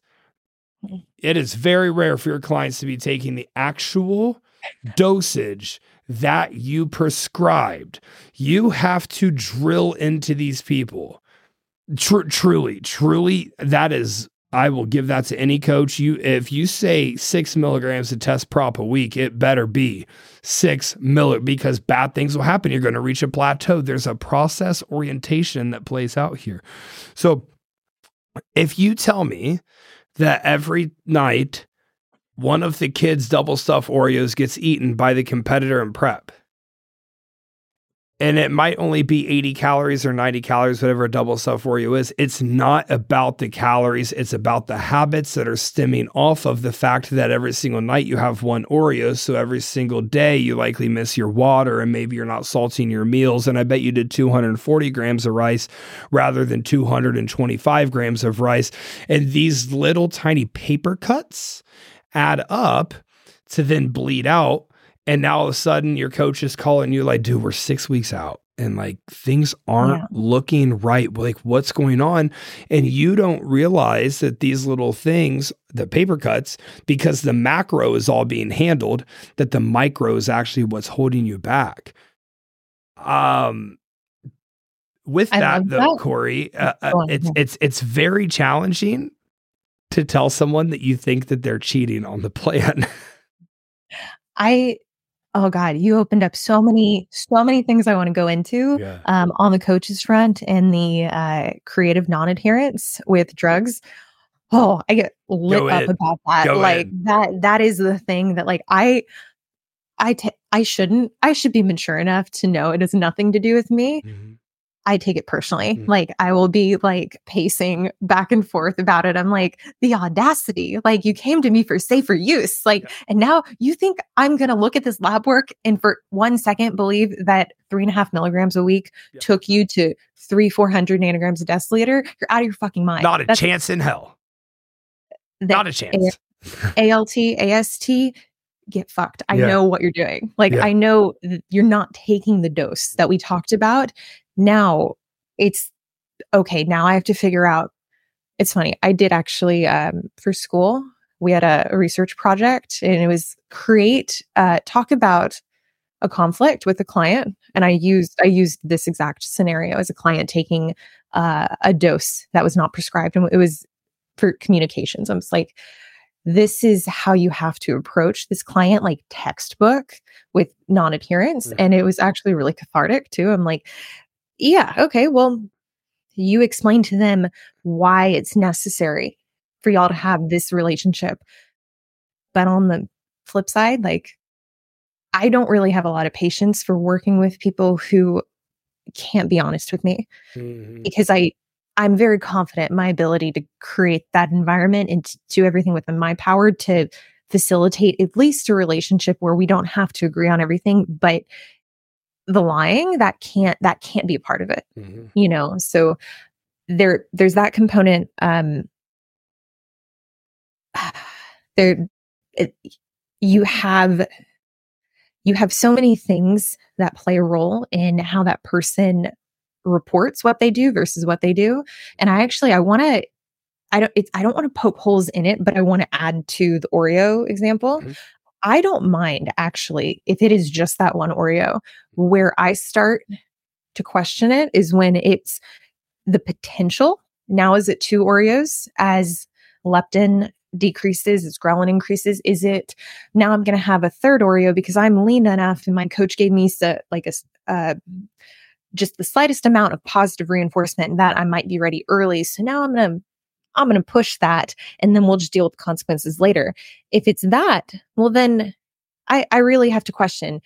it is very rare for your clients to be taking the actual dosage that you prescribed. You have to drill into these people. Tr- truly, truly, that is I will give that to any coach. You, if you say six milligrams of test prop a week, it better be six milli because bad things will happen. You're going to reach a plateau. There's a process orientation that plays out here. So, if you tell me that every night one of the kids' double stuffed Oreos gets eaten by the competitor in prep, and it might only be 80 calories or 90 calories, whatever a double stuffed Oreo is. It's not about the calories. It's about the habits that are stemming off of the fact that every single night you have one Oreo. So every single day you likely miss your water and maybe you're not salting your meals. And I bet you did 240 grams of rice rather than 225 grams of rice. And these little tiny paper cuts add up to then bleed out and now all of a sudden your coach is calling you like, dude, we're six weeks out and like things aren't yeah. looking right. Like, what's going on? And you don't realize that these little things, the paper cuts, because the macro is all being handled, that the micro is actually what's holding you back. Um, with that though, that. Cory, uh, uh, it's it's it's very challenging to tell someone that you think that they're cheating on the plan. I oh god you opened up so many so many things i want to go into yeah. um, on the coaches front and the uh, creative non-adherence with drugs oh i get lit go up in. about that go like in. that that is the thing that like i I, t- I shouldn't i should be mature enough to know it has nothing to do with me mm-hmm. I take it personally. Mm. Like I will be like pacing back and forth about it. I'm like, the audacity. Like you came to me for safer use. Like, yeah. and now you think I'm gonna look at this lab work and for one second believe that three and a half milligrams a week yeah. took you to three, four hundred nanograms a deciliter. You're out of your fucking mind. Not a That's, chance in hell. Not a chance. A- ALT, AST, get fucked. I yeah. know what you're doing. Like yeah. I know you're not taking the dose that we talked about now it's okay. Now I have to figure out. It's funny. I did actually um, for school. We had a, a, research project, and it was create uh, talk about a conflict with a client. And I used I used this exact scenario as a client taking uh, a dose that was not prescribed, and it was for communications. I'm just like, this is how you have to approach this client like textbook with non-adherence mm-hmm. and it was actually really cathartic too i'm like yeah, okay, well, you explain to them why it's necessary for y'all to have this relationship. But on the flip side, like, I don't really have a lot of patience for working with people who can't be honest with me mm-hmm. because I I'm very confident in my ability to create that environment and to do everything within my power to facilitate at least a relationship where we don't have to agree on everything, but the lying that can't that can't be a part of it mm-hmm. you know so there there's that component um there it, you have you have so many things that play a role in how that person reports what they do versus what they do and i actually i want to i don't it's i don't want to poke holes in it but i want to add to the oreo example mm-hmm. I don't mind actually if it is just that one Oreo. Where I start to question it is when it's the potential. Now, is it two Oreos as leptin decreases, as ghrelin increases? Is it now I'm going to have a third Oreo because I'm lean enough and my coach gave me so, like a, uh, just the slightest amount of positive reinforcement that I might be ready early. So now I'm going to I'm going to push that and then we'll just deal with the consequences later. If it's that, well, then I, I really have to question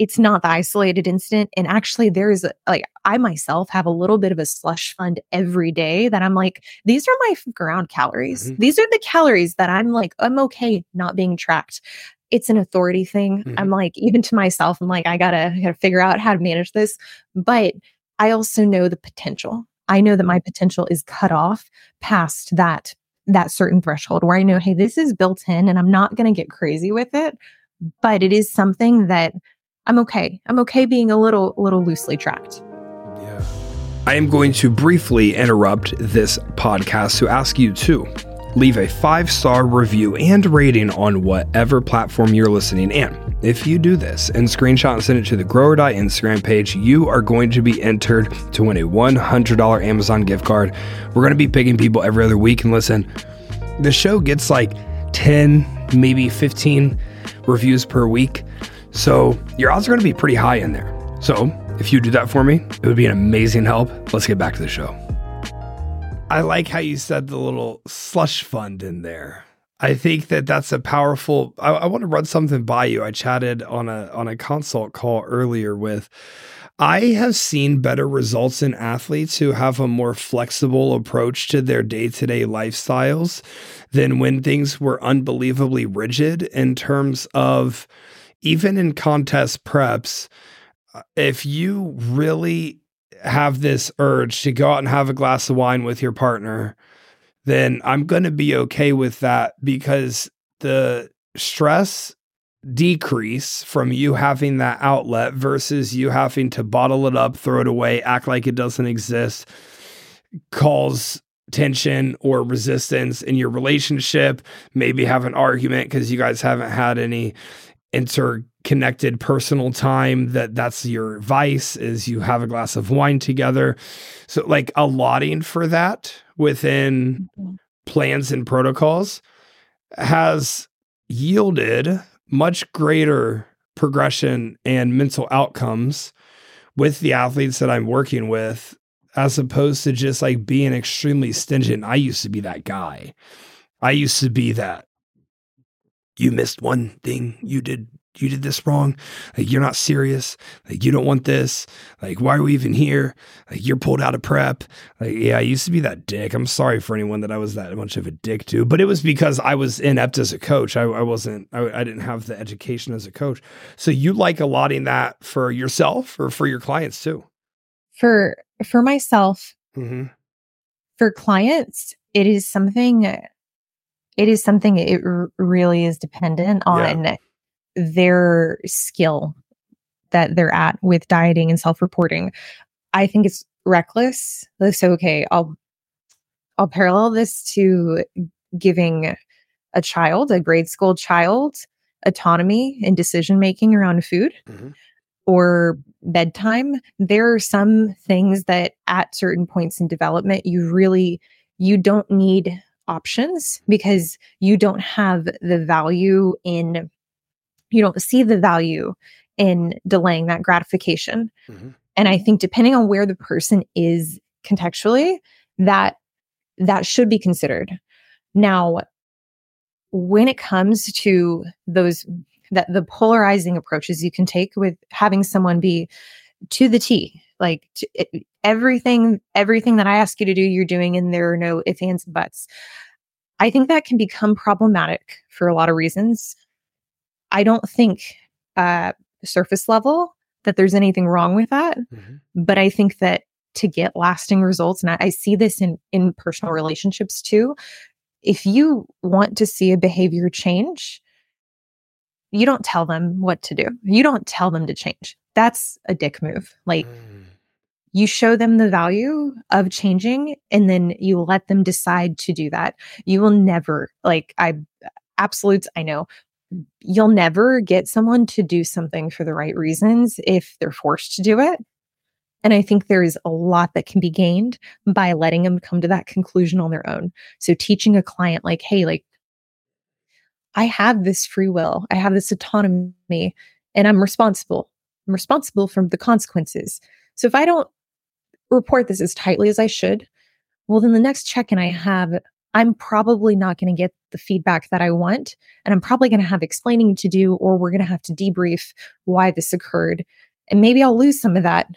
it's not the isolated incident. And actually, there is a, like, I myself have a little bit of a slush fund every day that I'm like, these are my ground calories. Mm-hmm. These are the calories that I'm like, I'm okay not being tracked. It's an authority thing. Mm-hmm. I'm like, even to myself, I'm like, I gotta, I gotta figure out how to manage this. But I also know the potential. I know that my potential is cut off past that that certain threshold where I know, hey, this is built in and I'm not going to get crazy with it, but it is something that I'm okay. I'm okay being a little little loosely tracked. Yeah. I am going to briefly interrupt this podcast to ask you to leave a five star review and rating on whatever platform you're listening in. If you do this and screenshot and send it to the Grow or Die Instagram page, you are going to be entered to win a $100 Amazon gift card. We're going to be picking people every other week. And listen, the show gets like 10, maybe 15 reviews per week. So your odds are going to be pretty high in there. So if you do that for me, it would be an amazing help. Let's get back to the show. I like how you said the little slush fund in there. I think that that's a powerful. I, I want to run something by you. I chatted on a on a consult call earlier with. I have seen better results in athletes who have a more flexible approach to their day to day lifestyles than when things were unbelievably rigid in terms of even in contest preps. Uh, if you really have this urge to go out and have a glass of wine with your partner, then I'm going to be okay with that because the stress decrease from you having that outlet versus you having to bottle it up, throw it away, act like it doesn't exist, cause tension or resistance in your relationship, maybe have an argument because you guys haven't had any interconnected personal time that that's your vice is you have a glass of wine together. So like allotting for that within mm-hmm. plans and protocols has yielded much greater progression and mental outcomes with the athletes that I'm working with as opposed to just like being extremely stingent. I used to be that guy. I used to be that you missed one thing, you did you did this wrong. Like you're not serious. Like you don't want this. Like why are we even here? Like you're pulled out of prep. Like yeah, I used to be that dick. I'm sorry for anyone that I was that much of a dick to, but it was because I was inept as a coach. I, I wasn't. I, I didn't have the education as a coach. So you like allotting that for yourself or for your clients too? For for myself, mm-hmm. for clients, it is something. It is something. It r- really is dependent on. Yeah their skill that they're at with dieting and self-reporting. I think it's reckless. So okay, I'll I'll parallel this to giving a child, a grade school child, autonomy and decision making around food mm-hmm. or bedtime. There are some things that at certain points in development you really you don't need options because you don't have the value in you don't see the value in delaying that gratification. Mm-hmm. And I think depending on where the person is contextually, that that should be considered. Now, when it comes to those that the polarizing approaches you can take with having someone be to the T, like to, it, everything, everything that I ask you to do, you're doing, and there are no ifs, ands, and buts. I think that can become problematic for a lot of reasons. I don't think uh, surface level that there's anything wrong with that. Mm-hmm. But I think that to get lasting results, and I, I see this in in personal relationships too. If you want to see a behavior change, you don't tell them what to do. You don't tell them to change. That's a dick move. Like mm. you show them the value of changing and then you let them decide to do that. You will never like I absolutes I know you'll never get someone to do something for the right reasons if they're forced to do it. And I think there is a lot that can be gained by letting them come to that conclusion on their own. So teaching a client like, hey, like, I have this free will, I have this autonomy, and I'm responsible. I'm responsible for the consequences. So if I don't report this as tightly as I should, well, then the next check in I have I'm probably not going to get the feedback that I want. And I'm probably going to have explaining to do, or we're going to have to debrief why this occurred. And maybe I'll lose some of that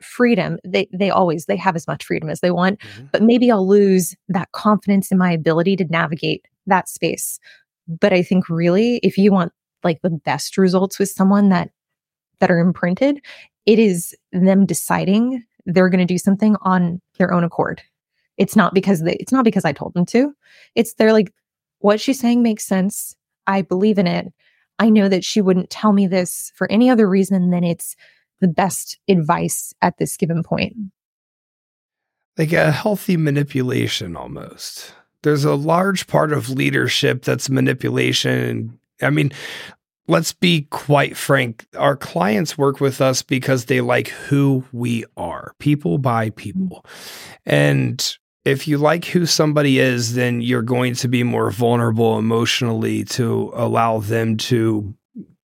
freedom. They, they always, they have as much freedom as they want, mm-hmm. but maybe I'll lose that confidence in my ability to navigate that space. But I think really, if you want like the best results with someone that, that are imprinted, it is them deciding they're going to do something on their own accord it's not because they, it's not because I told them to. It's they're like, what she's saying makes sense. I believe in it. I know that she wouldn't tell me this for any other reason than it's the best advice at this given point. like a healthy manipulation almost. There's a large part of leadership that's manipulation. I mean, let's be quite frank. Our clients work with us because they like who we are, people by mm-hmm. people. And if you like who somebody is, then you're going to be more vulnerable emotionally to allow them to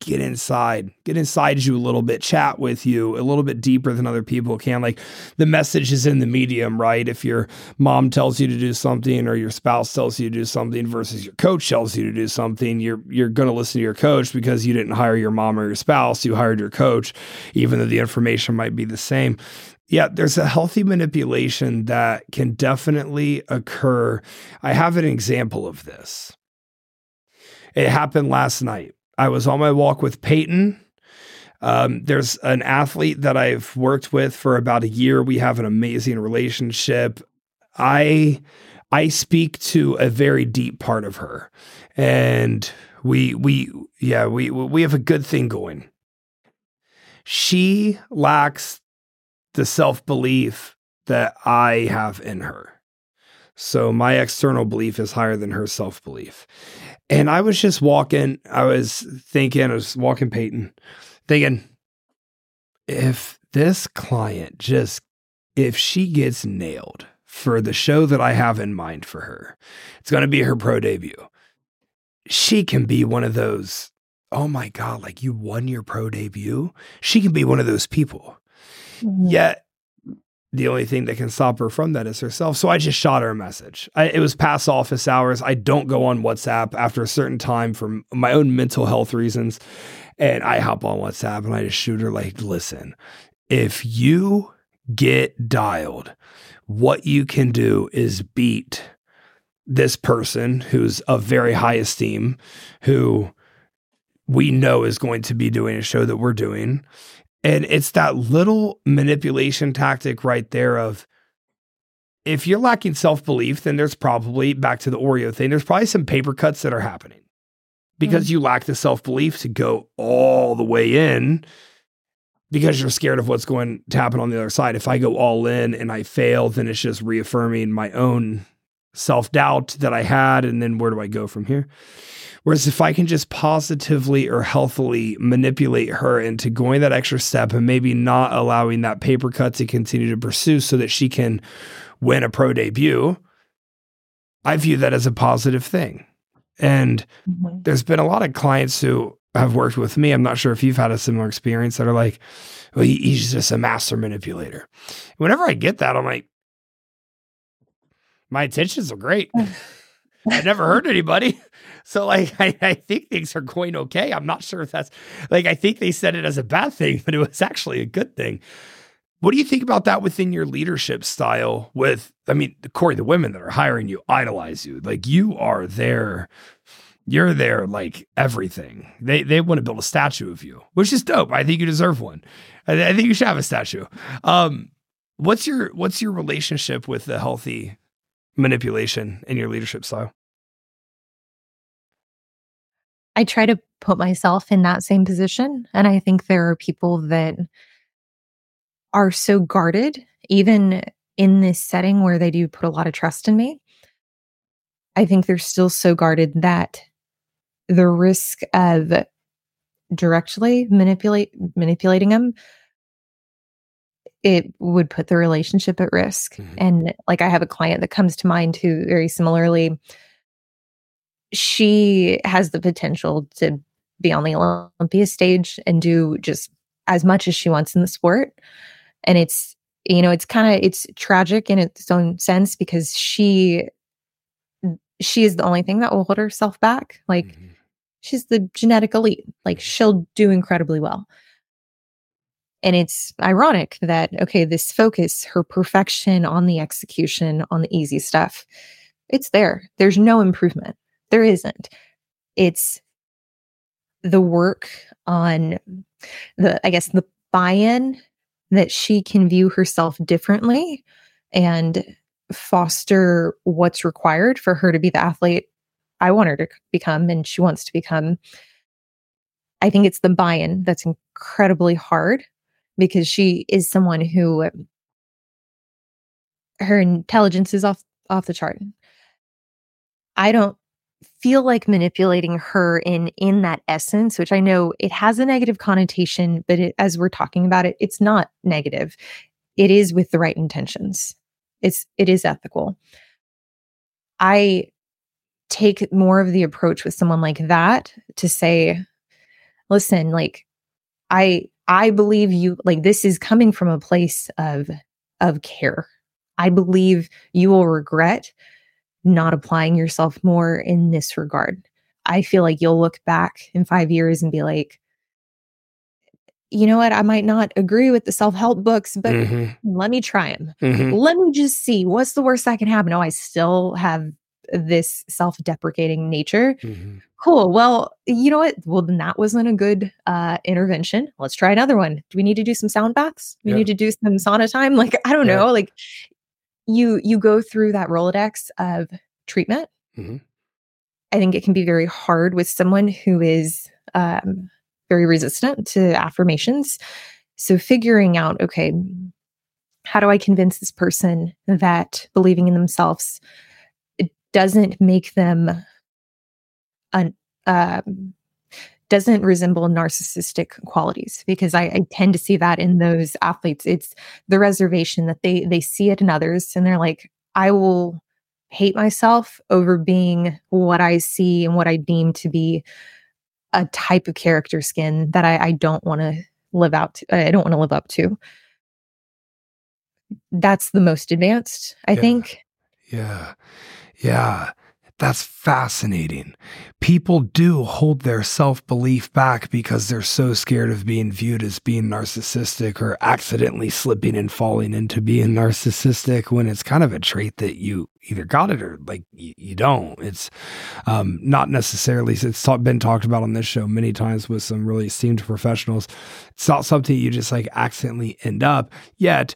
get inside, get inside you a little bit, chat with you a little bit deeper than other people can. Like the message is in the medium, right? If your mom tells you to do something or your spouse tells you to do something versus your coach tells you to do something, you're you're going to listen to your coach because you didn't hire your mom or your spouse, you hired your coach, even though the information might be the same. Yeah, there's a healthy manipulation that can definitely occur. I have an example of this. It happened last night. I was on my walk with Peyton. Um, there's an athlete that I've worked with for about a year. We have an amazing relationship. I I speak to a very deep part of her, and we we yeah we we have a good thing going. She lacks the self belief that I have in her. So my external belief is higher than her self belief. And I was just walking, I was thinking, I was walking Peyton, thinking, if this client just, if she gets nailed for the show that I have in mind for her, it's going to be her pro debut. She can be one of those, oh my God, like you won your pro debut. She can be one of those people. Mm-hmm. Yet the only thing that can stop her from that is herself. So I just shot her a message. I, it was past office hours. I don't go on WhatsApp after a certain time for my own mental health reasons. And I hop on WhatsApp and I just shoot her like, listen, if you get dialed, what you can do is beat this person who's of very high esteem, who we know is going to be doing a show that we're doing and it's that little manipulation tactic right there of if you're lacking self belief, then there's probably back to the Oreo thing, there's probably some paper cuts that are happening because mm. you lack the self belief to go all the way in because you're scared of what's going to happen on the other side. If I go all in and I fail, then it's just reaffirming my own self doubt that I had. And then where do I go from here? Whereas if I can just positively or healthily manipulate her into going that extra step and maybe not allowing that paper cut to continue to pursue so that she can win a pro debut, I view that as a positive thing. And mm-hmm. there's been a lot of clients who have worked with me. I'm not sure if you've had a similar experience that are like, well, he, he's just a master manipulator. Whenever I get that, I'm like, my intentions are great. I never hurt anybody. So like I, I think things are going okay. I'm not sure if that's like I think they said it as a bad thing, but it was actually a good thing. What do you think about that within your leadership style? With I mean, Cory, the women that are hiring you idolize you. Like you are there, you're there like everything. They they want to build a statue of you, which is dope. I think you deserve one. I, I think you should have a statue. Um, what's your what's your relationship with the healthy manipulation in your leadership style? I try to put myself in that same position. And I think there are people that are so guarded, even in this setting where they do put a lot of trust in me. I think they're still so guarded that the risk of directly manipulate manipulating them it would put the relationship at risk. Mm-hmm. And like I have a client that comes to mind who very similarly she has the potential to be on the Olympia stage and do just as much as she wants in the sport. And it's, you know, it's kind of it's tragic in its own sense because she she is the only thing that will hold herself back. Like mm-hmm. she's the genetic elite. Like she'll do incredibly well. And it's ironic that, okay, this focus, her perfection on the execution, on the easy stuff, it's there. There's no improvement. There isn't. It's the work on the, I guess, the buy in that she can view herself differently and foster what's required for her to be the athlete I want her to become and she wants to become. I think it's the buy in that's incredibly hard because she is someone who um, her intelligence is off off the chart. I don't feel like manipulating her in in that essence which i know it has a negative connotation but it, as we're talking about it it's not negative. It is with the right intentions. It's it is ethical. I take more of the approach with someone like that to say listen like i i believe you like this is coming from a place of of care. I believe you will regret not applying yourself more in this regard. I feel like you'll look back in five years and be like, you know what? I might not agree with the self help books, but mm-hmm. let me try them. Mm-hmm. Let me just see what's the worst that can happen. Oh, I still have this self deprecating nature. Mm-hmm. Cool. Well, you know what? Well, then that wasn't a good uh, intervention. Let's try another one. Do we need to do some sound baths? We yeah. need to do some sauna time? Like, I don't yeah. know. Like, you you go through that rolodex of treatment mm-hmm. i think it can be very hard with someone who is um, very resistant to affirmations so figuring out okay how do i convince this person that believing in themselves doesn't make them an um, doesn't resemble narcissistic qualities because I, I, tend to see that in those athletes. It's the reservation that they they see it in others and they're like, I will hate myself over being what I see and what I deem to be a type of character skin that I, I don't want to live out to, I don't want to live up to. That's the most advanced, I yeah. think. Yeah. Yeah. That's fascinating. People do hold their self belief back because they're so scared of being viewed as being narcissistic or accidentally slipping and falling into being narcissistic when it's kind of a trait that you either got it or like you, you don't. It's um, not necessarily, it's been talked about on this show many times with some really esteemed professionals. It's not something you just like accidentally end up. Yet,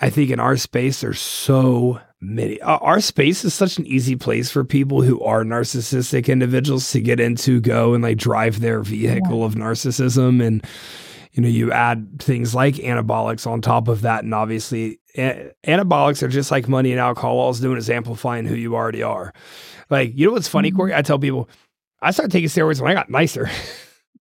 I think in our space, there's so many. Uh, our space is such an easy place for people who are narcissistic individuals to get into, go and like drive their vehicle yeah. of narcissism. And, you know, you add things like anabolics on top of that. And obviously, a- anabolics are just like money and alcohol. All it's doing is amplifying who you already are. Like, you know what's funny, mm-hmm. Cory? I tell people, I started taking steroids when I got nicer.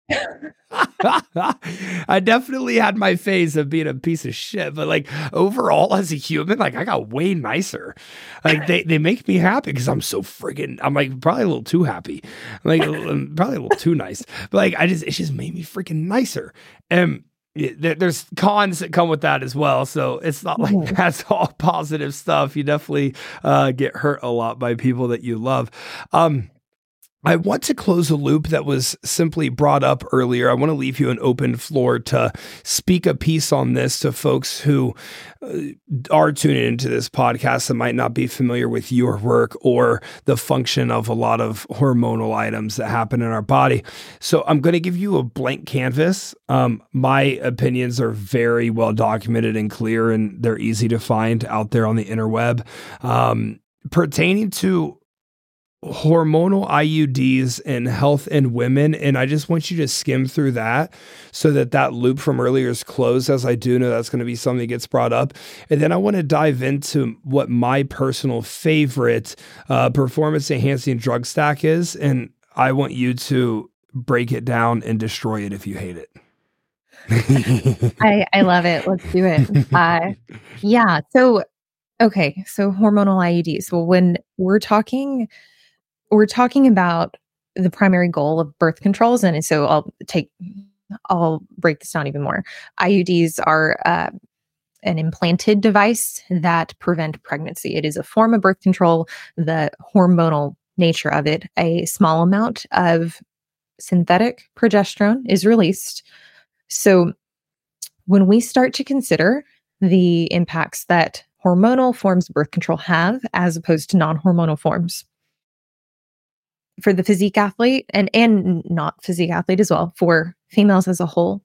I definitely had my phase of being a piece of shit, but like overall as a human, like I got way nicer. Like they, they make me happy because I'm so friggin' I'm like probably a little too happy. like probably a little too nice. But like I just it just made me freaking nicer. And there's cons that come with that as well. So it's not like that's all positive stuff. You definitely uh, get hurt a lot by people that you love. Um, I want to close a loop that was simply brought up earlier. I want to leave you an open floor to speak a piece on this to folks who uh, are tuning into this podcast that might not be familiar with your work or the function of a lot of hormonal items that happen in our body. So I'm going to give you a blank canvas. Um, my opinions are very well documented and clear, and they're easy to find out there on the interweb. Um, pertaining to hormonal IUDs and health in women. And I just want you to skim through that so that that loop from earlier is closed, as I do know that's going to be something that gets brought up. And then I want to dive into what my personal favorite uh, performance enhancing drug stack is. And I want you to break it down and destroy it if you hate it. I, I love it. Let's do it. Uh, yeah. So, okay. So, hormonal IUDs. Well, when we're talking we're talking about the primary goal of birth controls. And so I'll take, I'll break this down even more. IUDs are uh, an implanted device that prevent pregnancy. It is a form of birth control. The hormonal nature of it, a small amount of synthetic progesterone is released. So when we start to consider the impacts that hormonal forms of birth control have as opposed to non-hormonal forms, for the physique athlete and and not physique athlete as well for females as a whole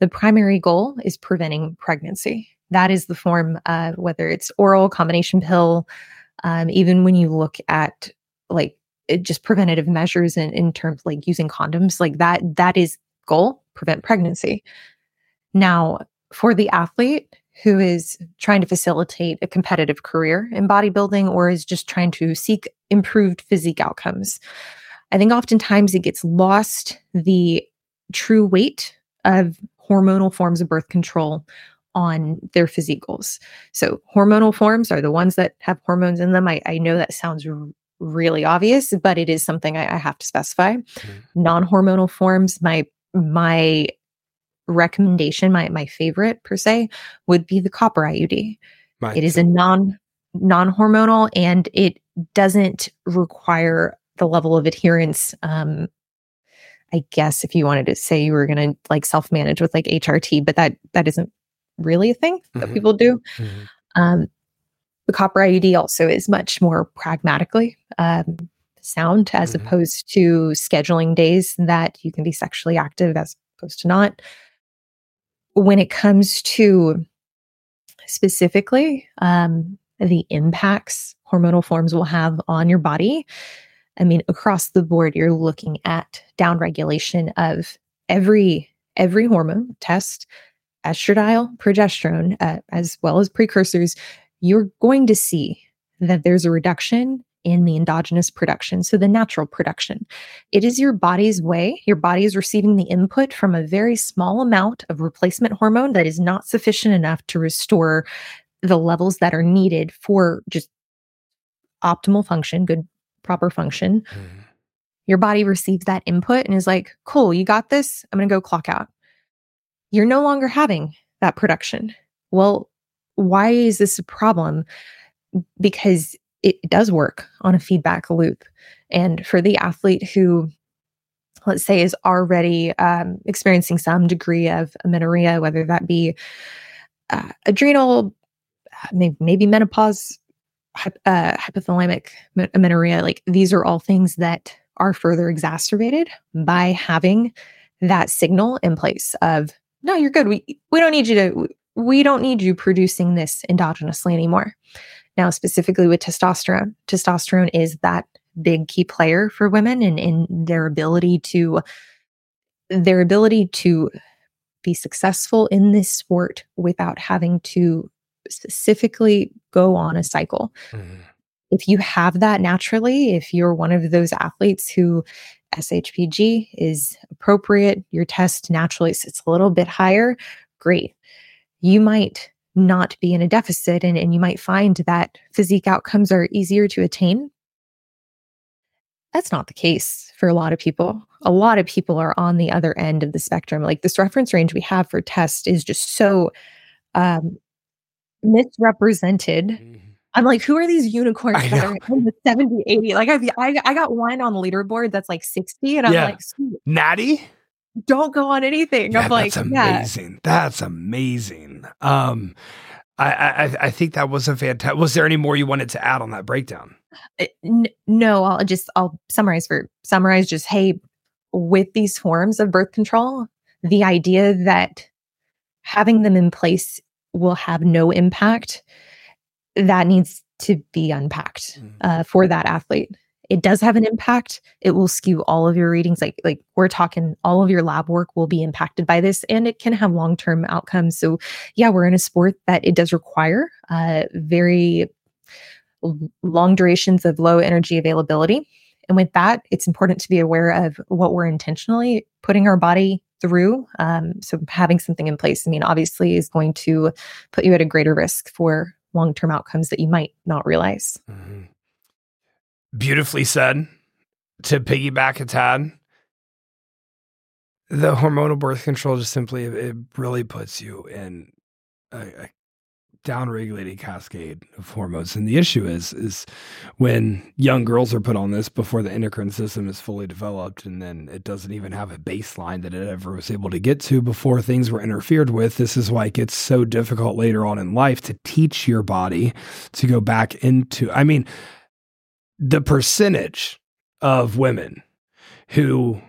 the primary goal is preventing pregnancy. That is the form uh, whether it's oral combination pill um, even when you look at like just preventative measures in, in terms like using condoms like that that is goal prevent pregnancy. Now for the athlete who is trying to facilitate a competitive career in bodybuilding or is just trying to seek improved physique outcomes. I think oftentimes it gets lost the true weight of hormonal forms of birth control on their physique goals. So, hormonal forms are the ones that have hormones in them. I, I know that sounds r- really obvious, but it is something I, I have to specify. Mm-hmm. Non hormonal forms, my my recommendation, my my favorite per se, would be the copper IUD. it is a non non hormonal and it doesn't require the level of adherence. Um, I guess if you wanted to say you were going to like self manage with like HRT, but that that isn't really a thing that mm-hmm. people do. Mm-hmm. Um, the copper IUD also is much more pragmatically um, sound as mm-hmm. opposed to scheduling days that you can be sexually active as opposed to not. When it comes to specifically um, the impacts hormonal forms will have on your body, I mean, across the board, you're looking at downregulation of every every hormone test, estradiol, progesterone, uh, as well as precursors. You're going to see that there's a reduction in the endogenous production, so the natural production. It is your body's way. Your body is receiving the input from a very small amount of replacement hormone that is not sufficient enough to restore the levels that are needed for just optimal function, good proper function. Mm-hmm. Your body receives that input and is like, cool, you got this. I'm going to go clock out. You're no longer having that production. Well, why is this a problem? Because it, does work on a feedback loop. And for the athlete who, let's say, is already um, experiencing some degree of amenorrhea, whether that be uh, adrenal, uh, maybe, maybe menopause, uh, hypothalamic amenorrhea, like these are all things that are further exacerbated by having that signal in place of no, you're good. We we don't need you to we don't need you producing this endogenously anymore. Now, specifically with testosterone, testosterone is that big key player for women and in, in their ability to their ability to be successful in this sport without having to specifically go on a cycle. Mm-hmm. If you have that naturally, if you're one of those athletes who SHBG is appropriate, your test naturally sits a little bit higher, great. You might not be in a deficit and, and you might find that physique outcomes are easier to attain. That's not the case for a lot of people. A lot of people are on the other end of the spectrum. Like this reference range we have for test is just so um, misrepresented. Mm-hmm. I'm like, who are these unicorns that are in the 70, 80? Like, I, I, I got one on the leaderboard that's like 60, and I'm yeah. like, Natty? Don't go on anything. Yeah, I'm like, that's amazing. Yeah. That's amazing. Um, I, I, I think that was a fantastic. Was there any more you wanted to add on that breakdown? Uh, no, I'll just I'll summarize for summarize. Just hey, with these forms of birth control, the idea that having them in place will have no impact, that needs to be unpacked mm. uh, for that athlete. It does have an impact. It will skew all of your readings. Like like we're talking, all of your lab work will be impacted by this, and it can have long term outcomes. So yeah, we're in a sport that it does require uh, very long durations of low energy availability. And with that, it's important to be aware of what we're intentionally putting our body through. Um, so having something in place, I mean, obviously is going to put you at a greater risk for long term outcomes that you might not realize. Mm-hmm. Beautifully said. To piggyback a tad, the hormonal birth control just simply it really puts you in a, a downregulated cascade of hormones. And the issue is, is when young girls are put on this before the endocrine system is fully developed, and then it doesn't even have a baseline that it ever was able to get to before things were interfered with. This is why it gets so difficult later on in life to teach your body to go back into. I mean, the percentage of women who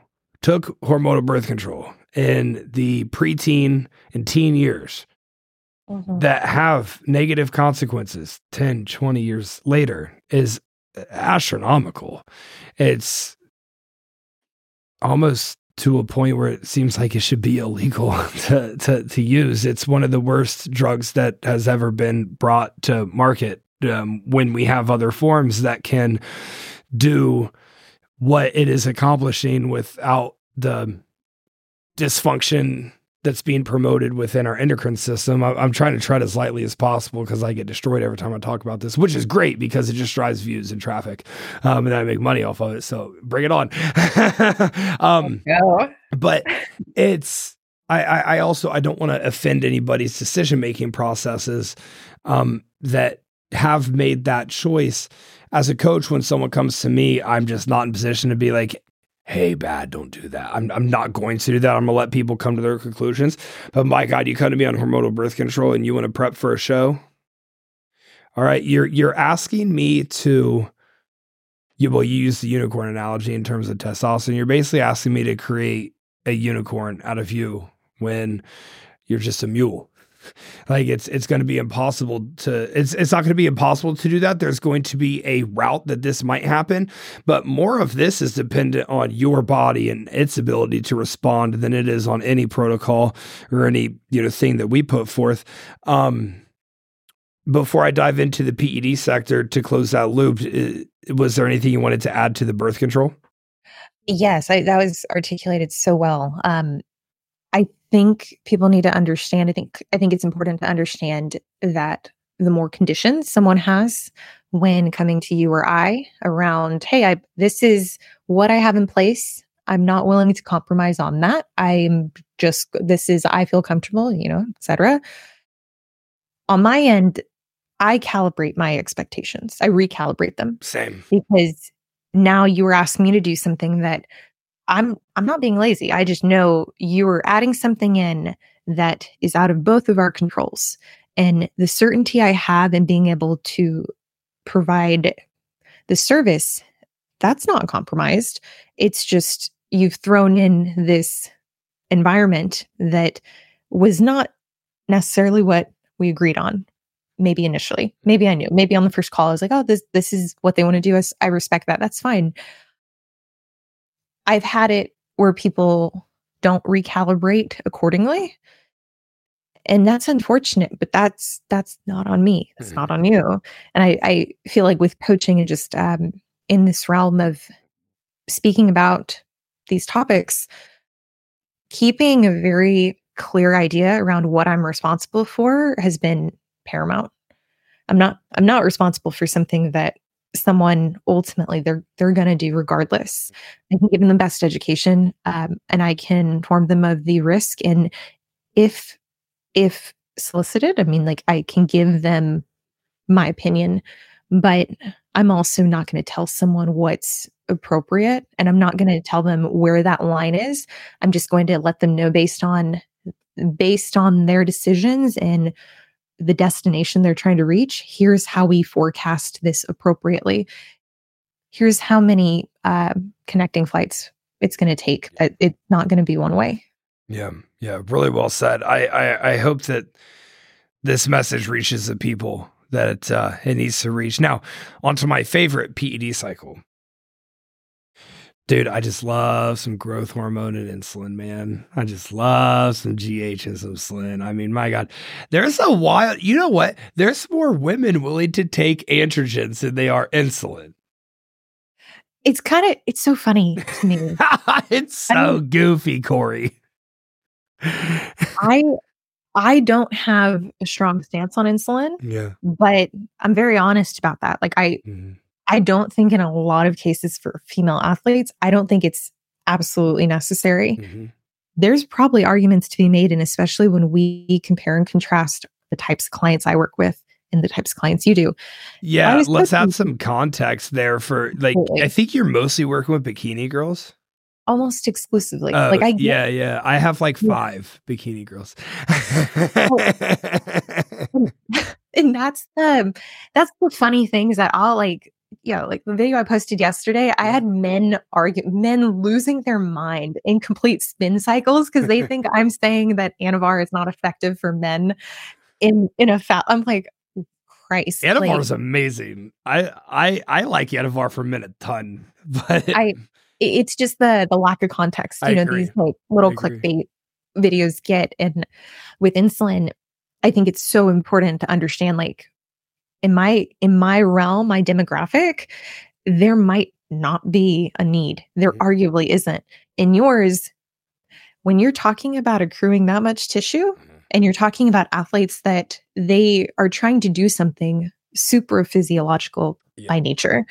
took hormonal birth control in the preteen and teen years mm-hmm. that have negative consequences 10, 20 years later is astronomical. It's almost to a point where it seems like it should be illegal to, to, to use. It's one of the worst drugs that has ever been brought to market um, when we have other forms that can do what it is accomplishing without the dysfunction that's being promoted within our endocrine system. I, am trying to tread as lightly as possible because I get destroyed every time I talk about this, which is great because it just drives views and traffic, um, and I make money off of it. So bring it on. um, yeah. But it's I, I also I don't want to offend anybody's decision making processes um, that have made that choice. As a coach, when someone comes to me, I'm just not in position to be like, hey, bad, don't do that. I'm, I'm not going to do that. I'm going to let people come to their conclusions. But my God, you come to me on hormonal birth control and you want to prep for a show. All right. You're, you're asking me to, you, well, you use the unicorn analogy in terms of testosterone. You're basically asking me to create a unicorn out of you when you're just a mule like it's it's going to be impossible to it's it's not going to be impossible to do that there's going to be a route that this might happen but more of this is dependent on your body and its ability to respond than it is on any protocol or any you know thing that we put forth um before I dive into the PED sector to close that loop, was there anything you wanted to add to the birth control? Yes, I, that was articulated so well. Um, think people need to understand. I think I think it's important to understand that the more conditions someone has when coming to you or I around, hey, I this is what I have in place. I'm not willing to compromise on that. I'm just this is I feel comfortable, you know, etc. On my end, I calibrate my expectations. I recalibrate them. Same. Because now you are asking me to do something that I'm I'm not being lazy. I just know you're adding something in that is out of both of our controls. And the certainty I have in being able to provide the service, that's not compromised. It's just you've thrown in this environment that was not necessarily what we agreed on maybe initially maybe i knew maybe on the first call i was like oh this this is what they want to do Us i respect that that's fine I've had it where people don't recalibrate accordingly. And that's unfortunate, but that's that's not on me. It's mm-hmm. not on you. And I, I feel like with coaching and just um, in this realm of speaking about these topics, keeping a very clear idea around what I'm responsible for has been paramount. I'm not I'm not responsible for something that someone ultimately they're they're going to do regardless. I can give them the best education um, and i can inform them of the risk and if if solicited i mean like i can give them my opinion but i'm also not going to tell someone what's appropriate and i'm not going to tell them where that line is. I'm just going to let them know based on based on their decisions and the destination they're trying to reach. Here's how we forecast this appropriately. Here's how many uh, connecting flights it's going to take. It's not going to be one way. Yeah, yeah, really well said. I, I, I hope that this message reaches the people that uh, it needs to reach. Now, onto my favorite PED cycle. Dude, I just love some growth hormone and insulin, man. I just love some GH and some SLIN. I mean, my God, there's a wild, you know what? There's more women willing to take androgens than they are insulin. It's kind of, it's so funny to me. it's so I mean, goofy, Cory. I, I don't have a strong stance on insulin. Yeah. But I'm very honest about that. Like, I, mm-hmm I don't think in a lot of cases for female athletes, I don't think it's absolutely necessary. Mm-hmm. There's probably arguments to be made, and especially when we compare and contrast the types of clients I work with and the types of clients you do. Yeah, let's have some context there for like I think you're mostly working with bikini girls. Almost exclusively. Uh, like I get, yeah, yeah. I have like five yeah. bikini girls. and that's the that's the funny thing is that I'll like you know, like the video I posted yesterday, I mm-hmm. had men argue, men losing their mind in complete spin cycles because they think I'm saying that Anavar is not effective for men in in a fat. I'm like, Christ, Anavar like, is amazing. I I I like Anavar for men a ton, but I it's just the the lack of context. I You know, agree. these like little clickbait videos get, and with insulin, I think it's so important to understand. Like in my in my realm, my demographic, there might not be a need. There arguably isn't. In yours, when you're talking about accruing that much tissue, Mhm. and you're talking about athletes that they are trying to do something super physiological Yeah. by nature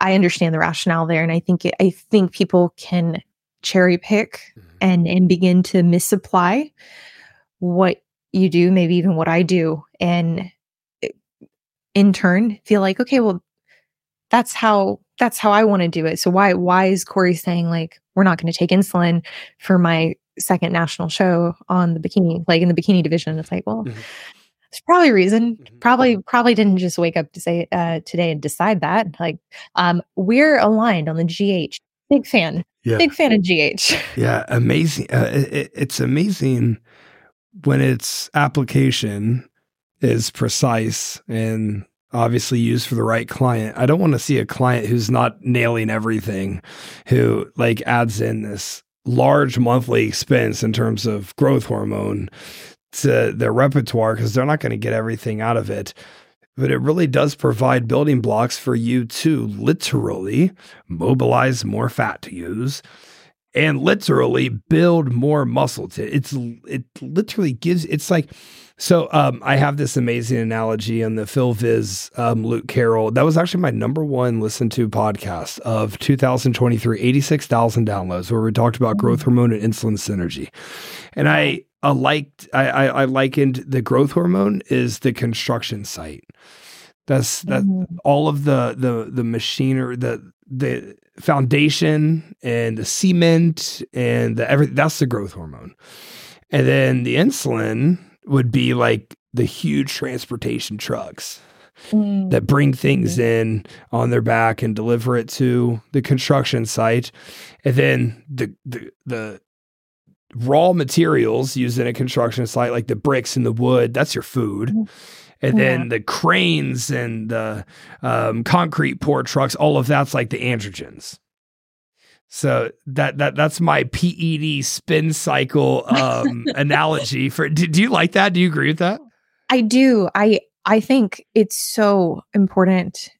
i understand the rationale there and i think it, i think people can cherry pick Mhm. and and begin to misapply what you do maybe even what i do and in turn feel like okay well that's how that's how i want to do it so why why is cory saying like we're not going to take insulin for my second national show on the bikini like in the bikini division it's like well Mhm. there's probably a reason Mhm. probably probably didn't just wake up to say uh today and decide that like um we're aligned on the gh big fan Yeah. big fan of gh Yeah, amazing. Uh, it- it's amazing when its application is precise and obviously used for the right client. I don't want to see a client who's not nailing everything, who like adds in this large monthly expense in terms of growth hormone to their repertoire because they're not going to get everything out of it. But it really does provide building blocks for you to literally mobilize more fat to use and literally build more muscle to it's it literally gives it's like so um i have this amazing analogy on the phil viz um luke carroll. That was actually my number one listened to podcast of 2023 86000 downloads where we talked about growth hormone and insulin synergy. And i liked I, I i likened the growth hormone is the construction site. That's that Mhm. all of the the the machinery the the foundation and the cement and the everything that's the growth hormone and then the insulin would be like the huge transportation trucks Mm. that bring things in on their back and deliver it to the construction site and then the the, the raw materials used in a construction site like the bricks and the wood that's your food Mhm. And then the cranes and the um, concrete pour trucks all of that's like the androgens so that that that's my ped spin cycle um, analogy for do, do you like that do you agree with that I do. I I think it's so important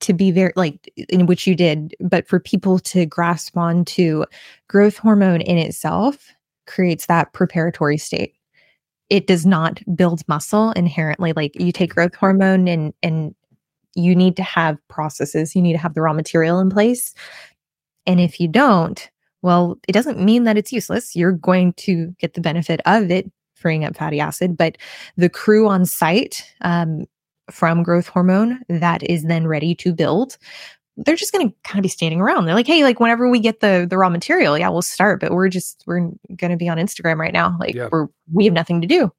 to be very like in which you did, but for people to grasp on to growth hormone in itself creates that preparatory state. It does not build muscle inherently. Like you take growth hormone and and you need to have processes, you need to have the raw material in place. And if you don't, well, it doesn't mean that it's useless. You're going to get the benefit of it freeing up fatty acid, but the crew on site um, from growth hormone that is then ready to build they're just going to kind of be standing around they're like hey like whenever we get the the raw material yeah we'll start but we're just we're going to be on instagram right now like Yeah. we're we have nothing to do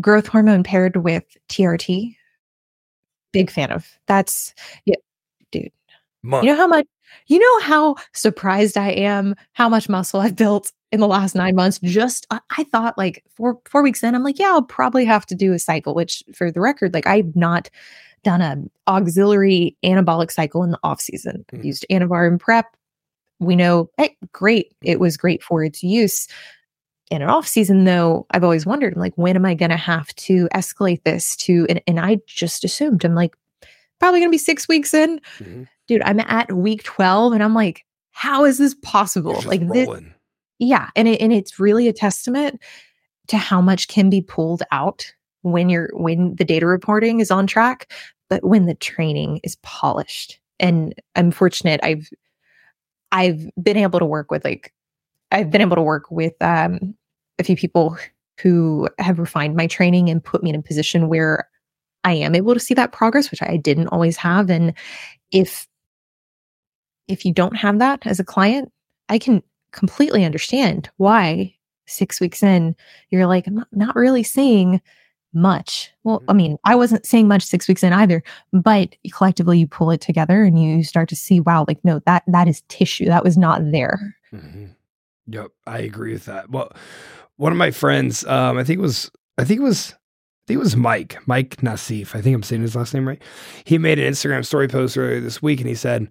growth hormone paired with trt big fan of that's yeah, Month. you know how much you know how surprised I am how much muscle I've built in the last nine months. Just I, I thought like four four weeks in, I'm like, yeah, I'll probably have to do a cycle, which for the record, like I've not done a auxiliary anabolic cycle in the off season. Mhm. used Anavar in prep. We know, hey, great. It was great for its use. In an off season, though, I've always wondered, I'm like, when am I going to have to escalate this to? And, and I just assumed, I'm like, probably going to be six weeks in Mhm. dude, I'm at week 12 and I'm like, how is this possible? Like this, yeah. And it, and it's really a testament to how much can be pulled out when you're, when the data reporting is on track, but when the training is polished. And I'm fortunate I've, I've been able to work with like, I've been able to work with um, a few people who have refined my training and put me in a position where I am able to see that progress, which I didn't always have. And if if you don't have that as a client, I can completely understand why six weeks in you're like, I'm not, not really seeing much. Well, I mean, I wasn't saying much six weeks in either, but collectively you pull it together and you start to see, wow, like no, that that is tissue. That was not there. Mhm. Yep, I agree with that. Well, one of my friends, um, I think it was, I think it was, I think it was Mike, Mike Nassif. I think I'm saying his last name right. He made an Instagram story post earlier this week, and he said,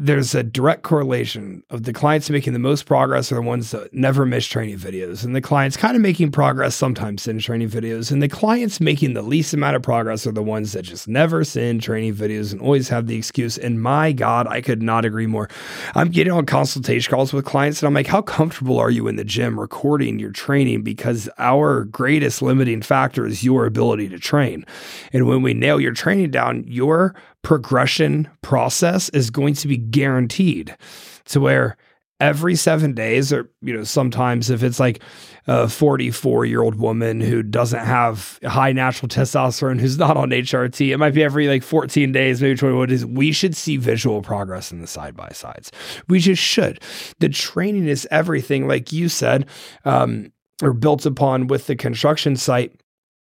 there's a direct correlation of the clients making the most progress are the ones that never miss training videos. And the clients kind of making progress sometimes in training videos. And the clients making the least amount of progress are the ones that just never send training videos and always have the excuse and my god i could not agree more. I'm getting on consultation calls with clients and i'm like how comfortable are you in the gym recording your training? Because our greatest limiting factor is your ability to train. And when we nail your training down your progression process is going to be guaranteed to where every seven days, or, you know, sometimes if it's like a 44 year old woman who doesn't have high natural testosterone, who's not on HRT, it might be every like 14 days, maybe 21 days. We should see visual progress in the side by sides. We just should. The training is everything, like you said, um, or built upon with the construction site.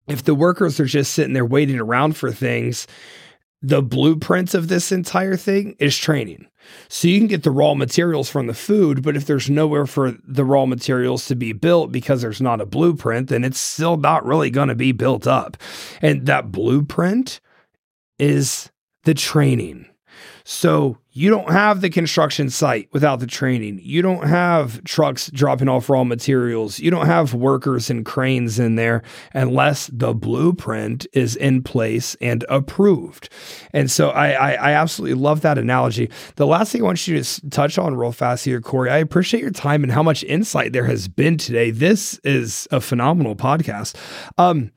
If the workers are just sitting there waiting around for things, the blueprint of this entire thing is training. So you can get the raw materials from the food, but if there's nowhere for the raw materials to be built because there's not a blueprint, then it's still not really going to be built up. And that blueprint is the training. So you don't have the construction site without the training. You don't have trucks dropping off raw materials. You don't have workers and cranes in there unless the blueprint is in place and approved. And so I, I, I absolutely love that analogy. The last thing I want you to touch on real fast here, Cory, I appreciate your time and how much insight there has been today. This is a phenomenal podcast. Um,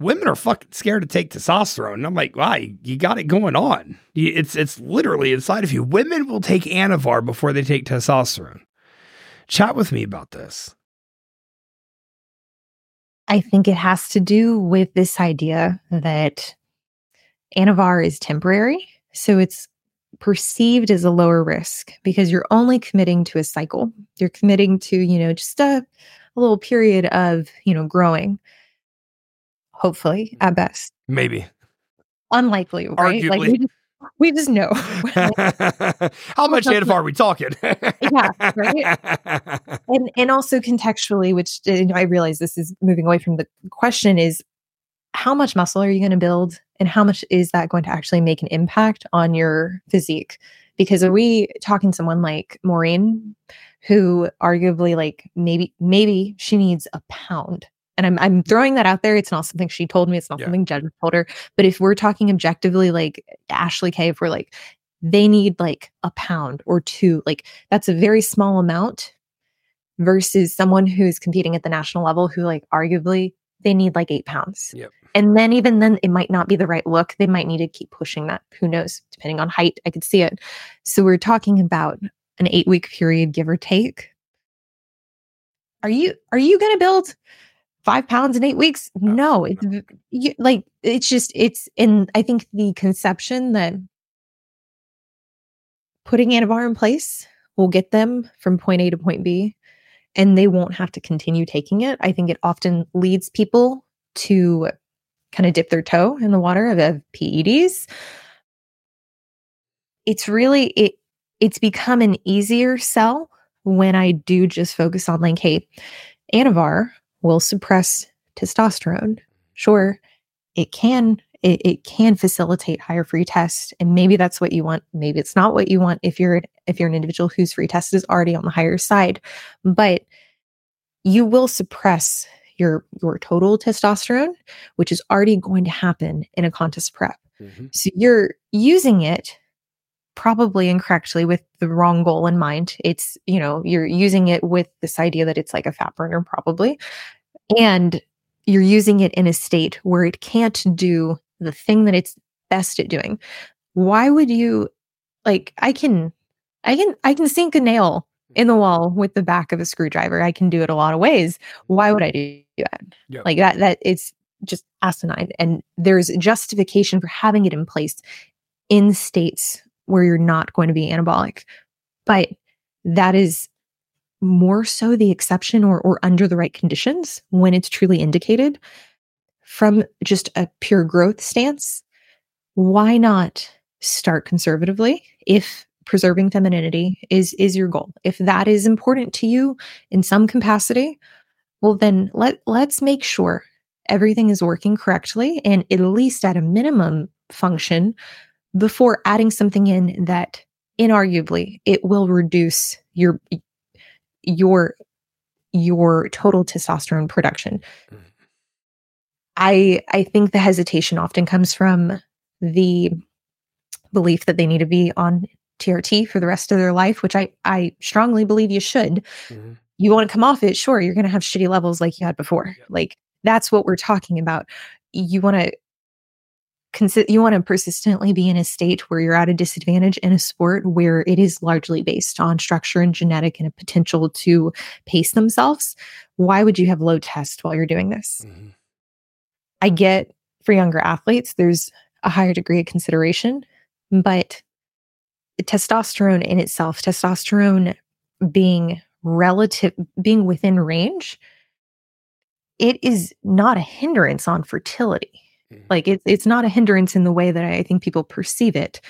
women are fucking scared to take testosterone. And I'm like, why? You got it going on. It's it's literally inside of you. Women will take Anavar before they take testosterone. Chat with me about this. I think it has to do with this idea that Anavar is temporary. So it's perceived as a lower risk because you're only committing to a cycle. You're committing to, you know, just a, a little period of, you know, growing hopefully at best. Maybe. Unlikely, right? Arguably. Like we just, we just know. How much Anavar are we talking? yeah, right. And and also contextually, which uh, and I realize this is moving away from the question, is how much muscle are you going to build, and how much is that going to actually make an impact on your physique? Because are we talking someone like Maureen, who arguably like maybe maybe she needs a pound and I'm I'm throwing that out there. It's not something she told me. It's not Yeah. something Jen told her. But if we're talking objectively, like Ashley K, if we're like they need like a pound or two, like that's a very small amount versus someone who's competing at the national level who like arguably they need like eight pounds. Yep. And then even then it might not be the right look. They might need to keep pushing that. Who knows? Depending on height, I could see it. So we're talking about an eight week period, give or take. Are you are you gonna build five pounds in eight weeks? Oh, no, it's you, like it's just it's in. I think the conception that putting Anavar in place will get them from point A to point B, and they won't have to continue taking it. I think it often leads people to kind of dip their toe in the water of, of PEDs. It's really it. It's become an easier sell when I do just focus on like, hey, Anavar will suppress testosterone. Sure, it can it, it can facilitate higher free test and maybe that's what you want maybe it's not what you want if you're if you're an individual whose free test is already on the higher side but you will suppress your your total testosterone which is already going to happen in a contest prep Mhm. so you're using it probably incorrectly with the wrong goal in mind. It's, you know, you're using it with this idea that it's like a fat burner, probably. And you're using it in a state where it can't do the thing that it's best at doing. Why would you like I can I can I can sink a nail in the wall with the back of a screwdriver. I can do it a lot of ways. Why would I do that? Yep. Like that that it's just asinine and there's justification for having it in place in states where you're not going to be anabolic. But that is more so the exception or, or under the right conditions when it's truly indicated. From just a pure growth stance why not start conservatively if preserving femininity is is your goal? If that is important to you in some capacity well then let let's make sure everything is working correctly and at least at a minimum function before adding something in that inarguably it will reduce your your your total testosterone production. Mm. I I think the hesitation often comes from the belief that they need to be on TRT for the rest of their life, which I I strongly believe you should. Mm-hmm. You want to come off it, sure, you're going to have shitty levels like you had before. Like that's what we're talking about. You want to consi- you want to persistently be in a state where you're at a disadvantage in a sport where it is largely based on structure and genetic and a potential to pace themselves. Why would you have low test while you're doing this? Mm-hmm. I get for younger athletes, there's a higher degree of consideration, but testosterone in itself, testosterone being relative, being within range, it is not a hindrance on fertility. Mm-hmm. Like it's it's not a hindrance in the way that I think people perceive it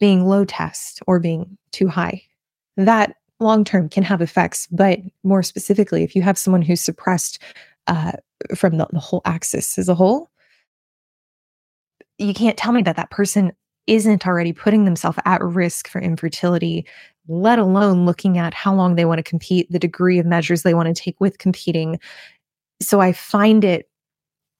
being low test or being too high. That long term can have effects, but more specifically, if you have someone who's suppressed uh, from the, the whole axis as a whole, you can't tell me that that person isn't already putting themselves at risk for infertility, let alone looking at how long they want to compete, the degree of measures they want to take with competing. So I find it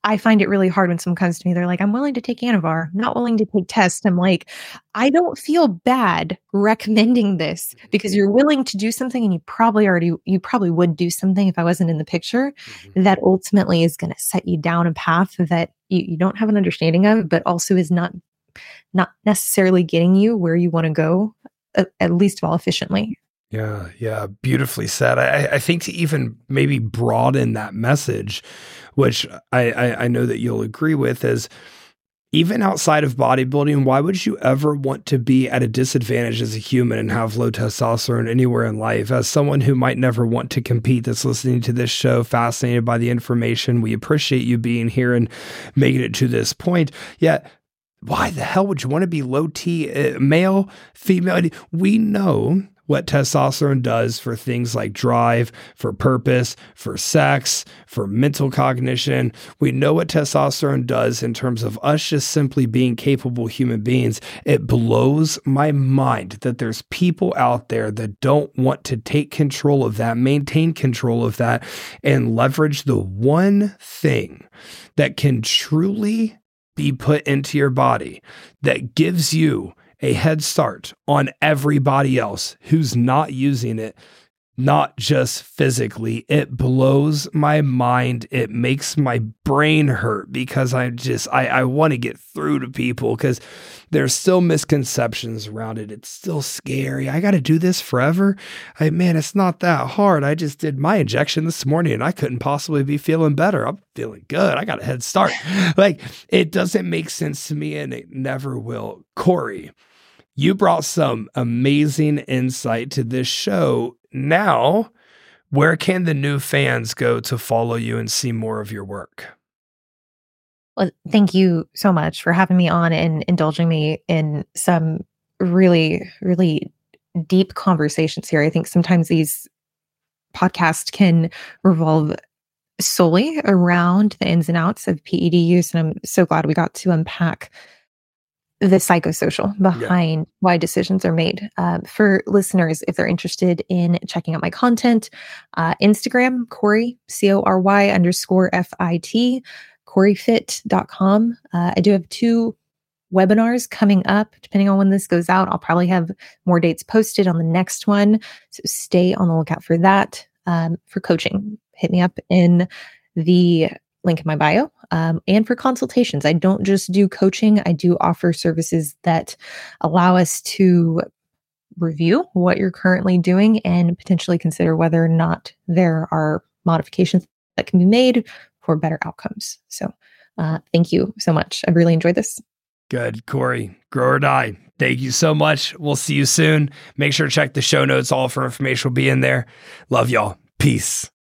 I find it really hard when someone comes to me. They're like, I'm willing to take Anavar, not willing to take tests. I'm like, I don't feel bad recommending this because you're willing to do something and you probably already, you probably would do something if I wasn't in the picture mm-hmm. that ultimately is going to set you down a path that you, you don't have an understanding of, but also is not, not necessarily getting you where you want to go, at, at least of all efficiently. Yeah, yeah, beautifully said. I, I think to even maybe broaden that message, which I, I, I know that you'll agree with, is even outside of bodybuilding, why would you ever want to be at a disadvantage as a human and have low testosterone anywhere in life? As someone who might never want to compete that's listening to this show, fascinated by the information, we appreciate you being here and making it to this point. Yet, why the hell would you want to be low T, uh, male, female? We know what testosterone does for things like drive, for purpose, for sex, for mental cognition. We know what testosterone does in terms of us just simply being capable human beings. It blows my mind that there's people out there that don't want to take control of that, maintain control of that, and leverage the one thing that can truly be put into your body that gives you a head start on everybody else who's not using it, not just physically. It blows my mind. It makes my brain hurt because I just, I, I want to get through to people because there's still misconceptions around it. It's still scary. I got to do this forever. I, man, it's not that hard. I just did my injection this morning and I couldn't possibly be feeling better. I'm feeling good. I got a head start. like it doesn't make sense to me and it never will. Cory, you brought some amazing insight to this show. Now, where can the new fans go to follow you and see more of your work? Well, thank you so much for having me on and indulging me in some really, really deep conversations here. I think sometimes these podcasts can revolve solely around the ins and outs of PED use. And I'm so glad we got to unpack the psychosocial behind yeah. why decisions are made. Uh, for listeners, if they're interested in checking out my content, uh, Instagram, Cory, C O R Y underscore F I T, CoryFit.com. Uh, I do have two webinars coming up. Depending on when this goes out, I'll probably have more dates posted on the next one. So stay on the lookout for that. Um, for coaching, hit me up in the link in my bio. Um, and for consultations, I don't just do coaching, I do offer services that allow us to review what you're currently doing and potentially consider whether or not there are modifications that can be made for better outcomes. So, uh, thank you so much. I've really enjoyed this. Good. Cory. grow or die. Thank you so much. We'll see you soon. Make sure to check the show notes. All for information will be in there. Love y'all. Peace.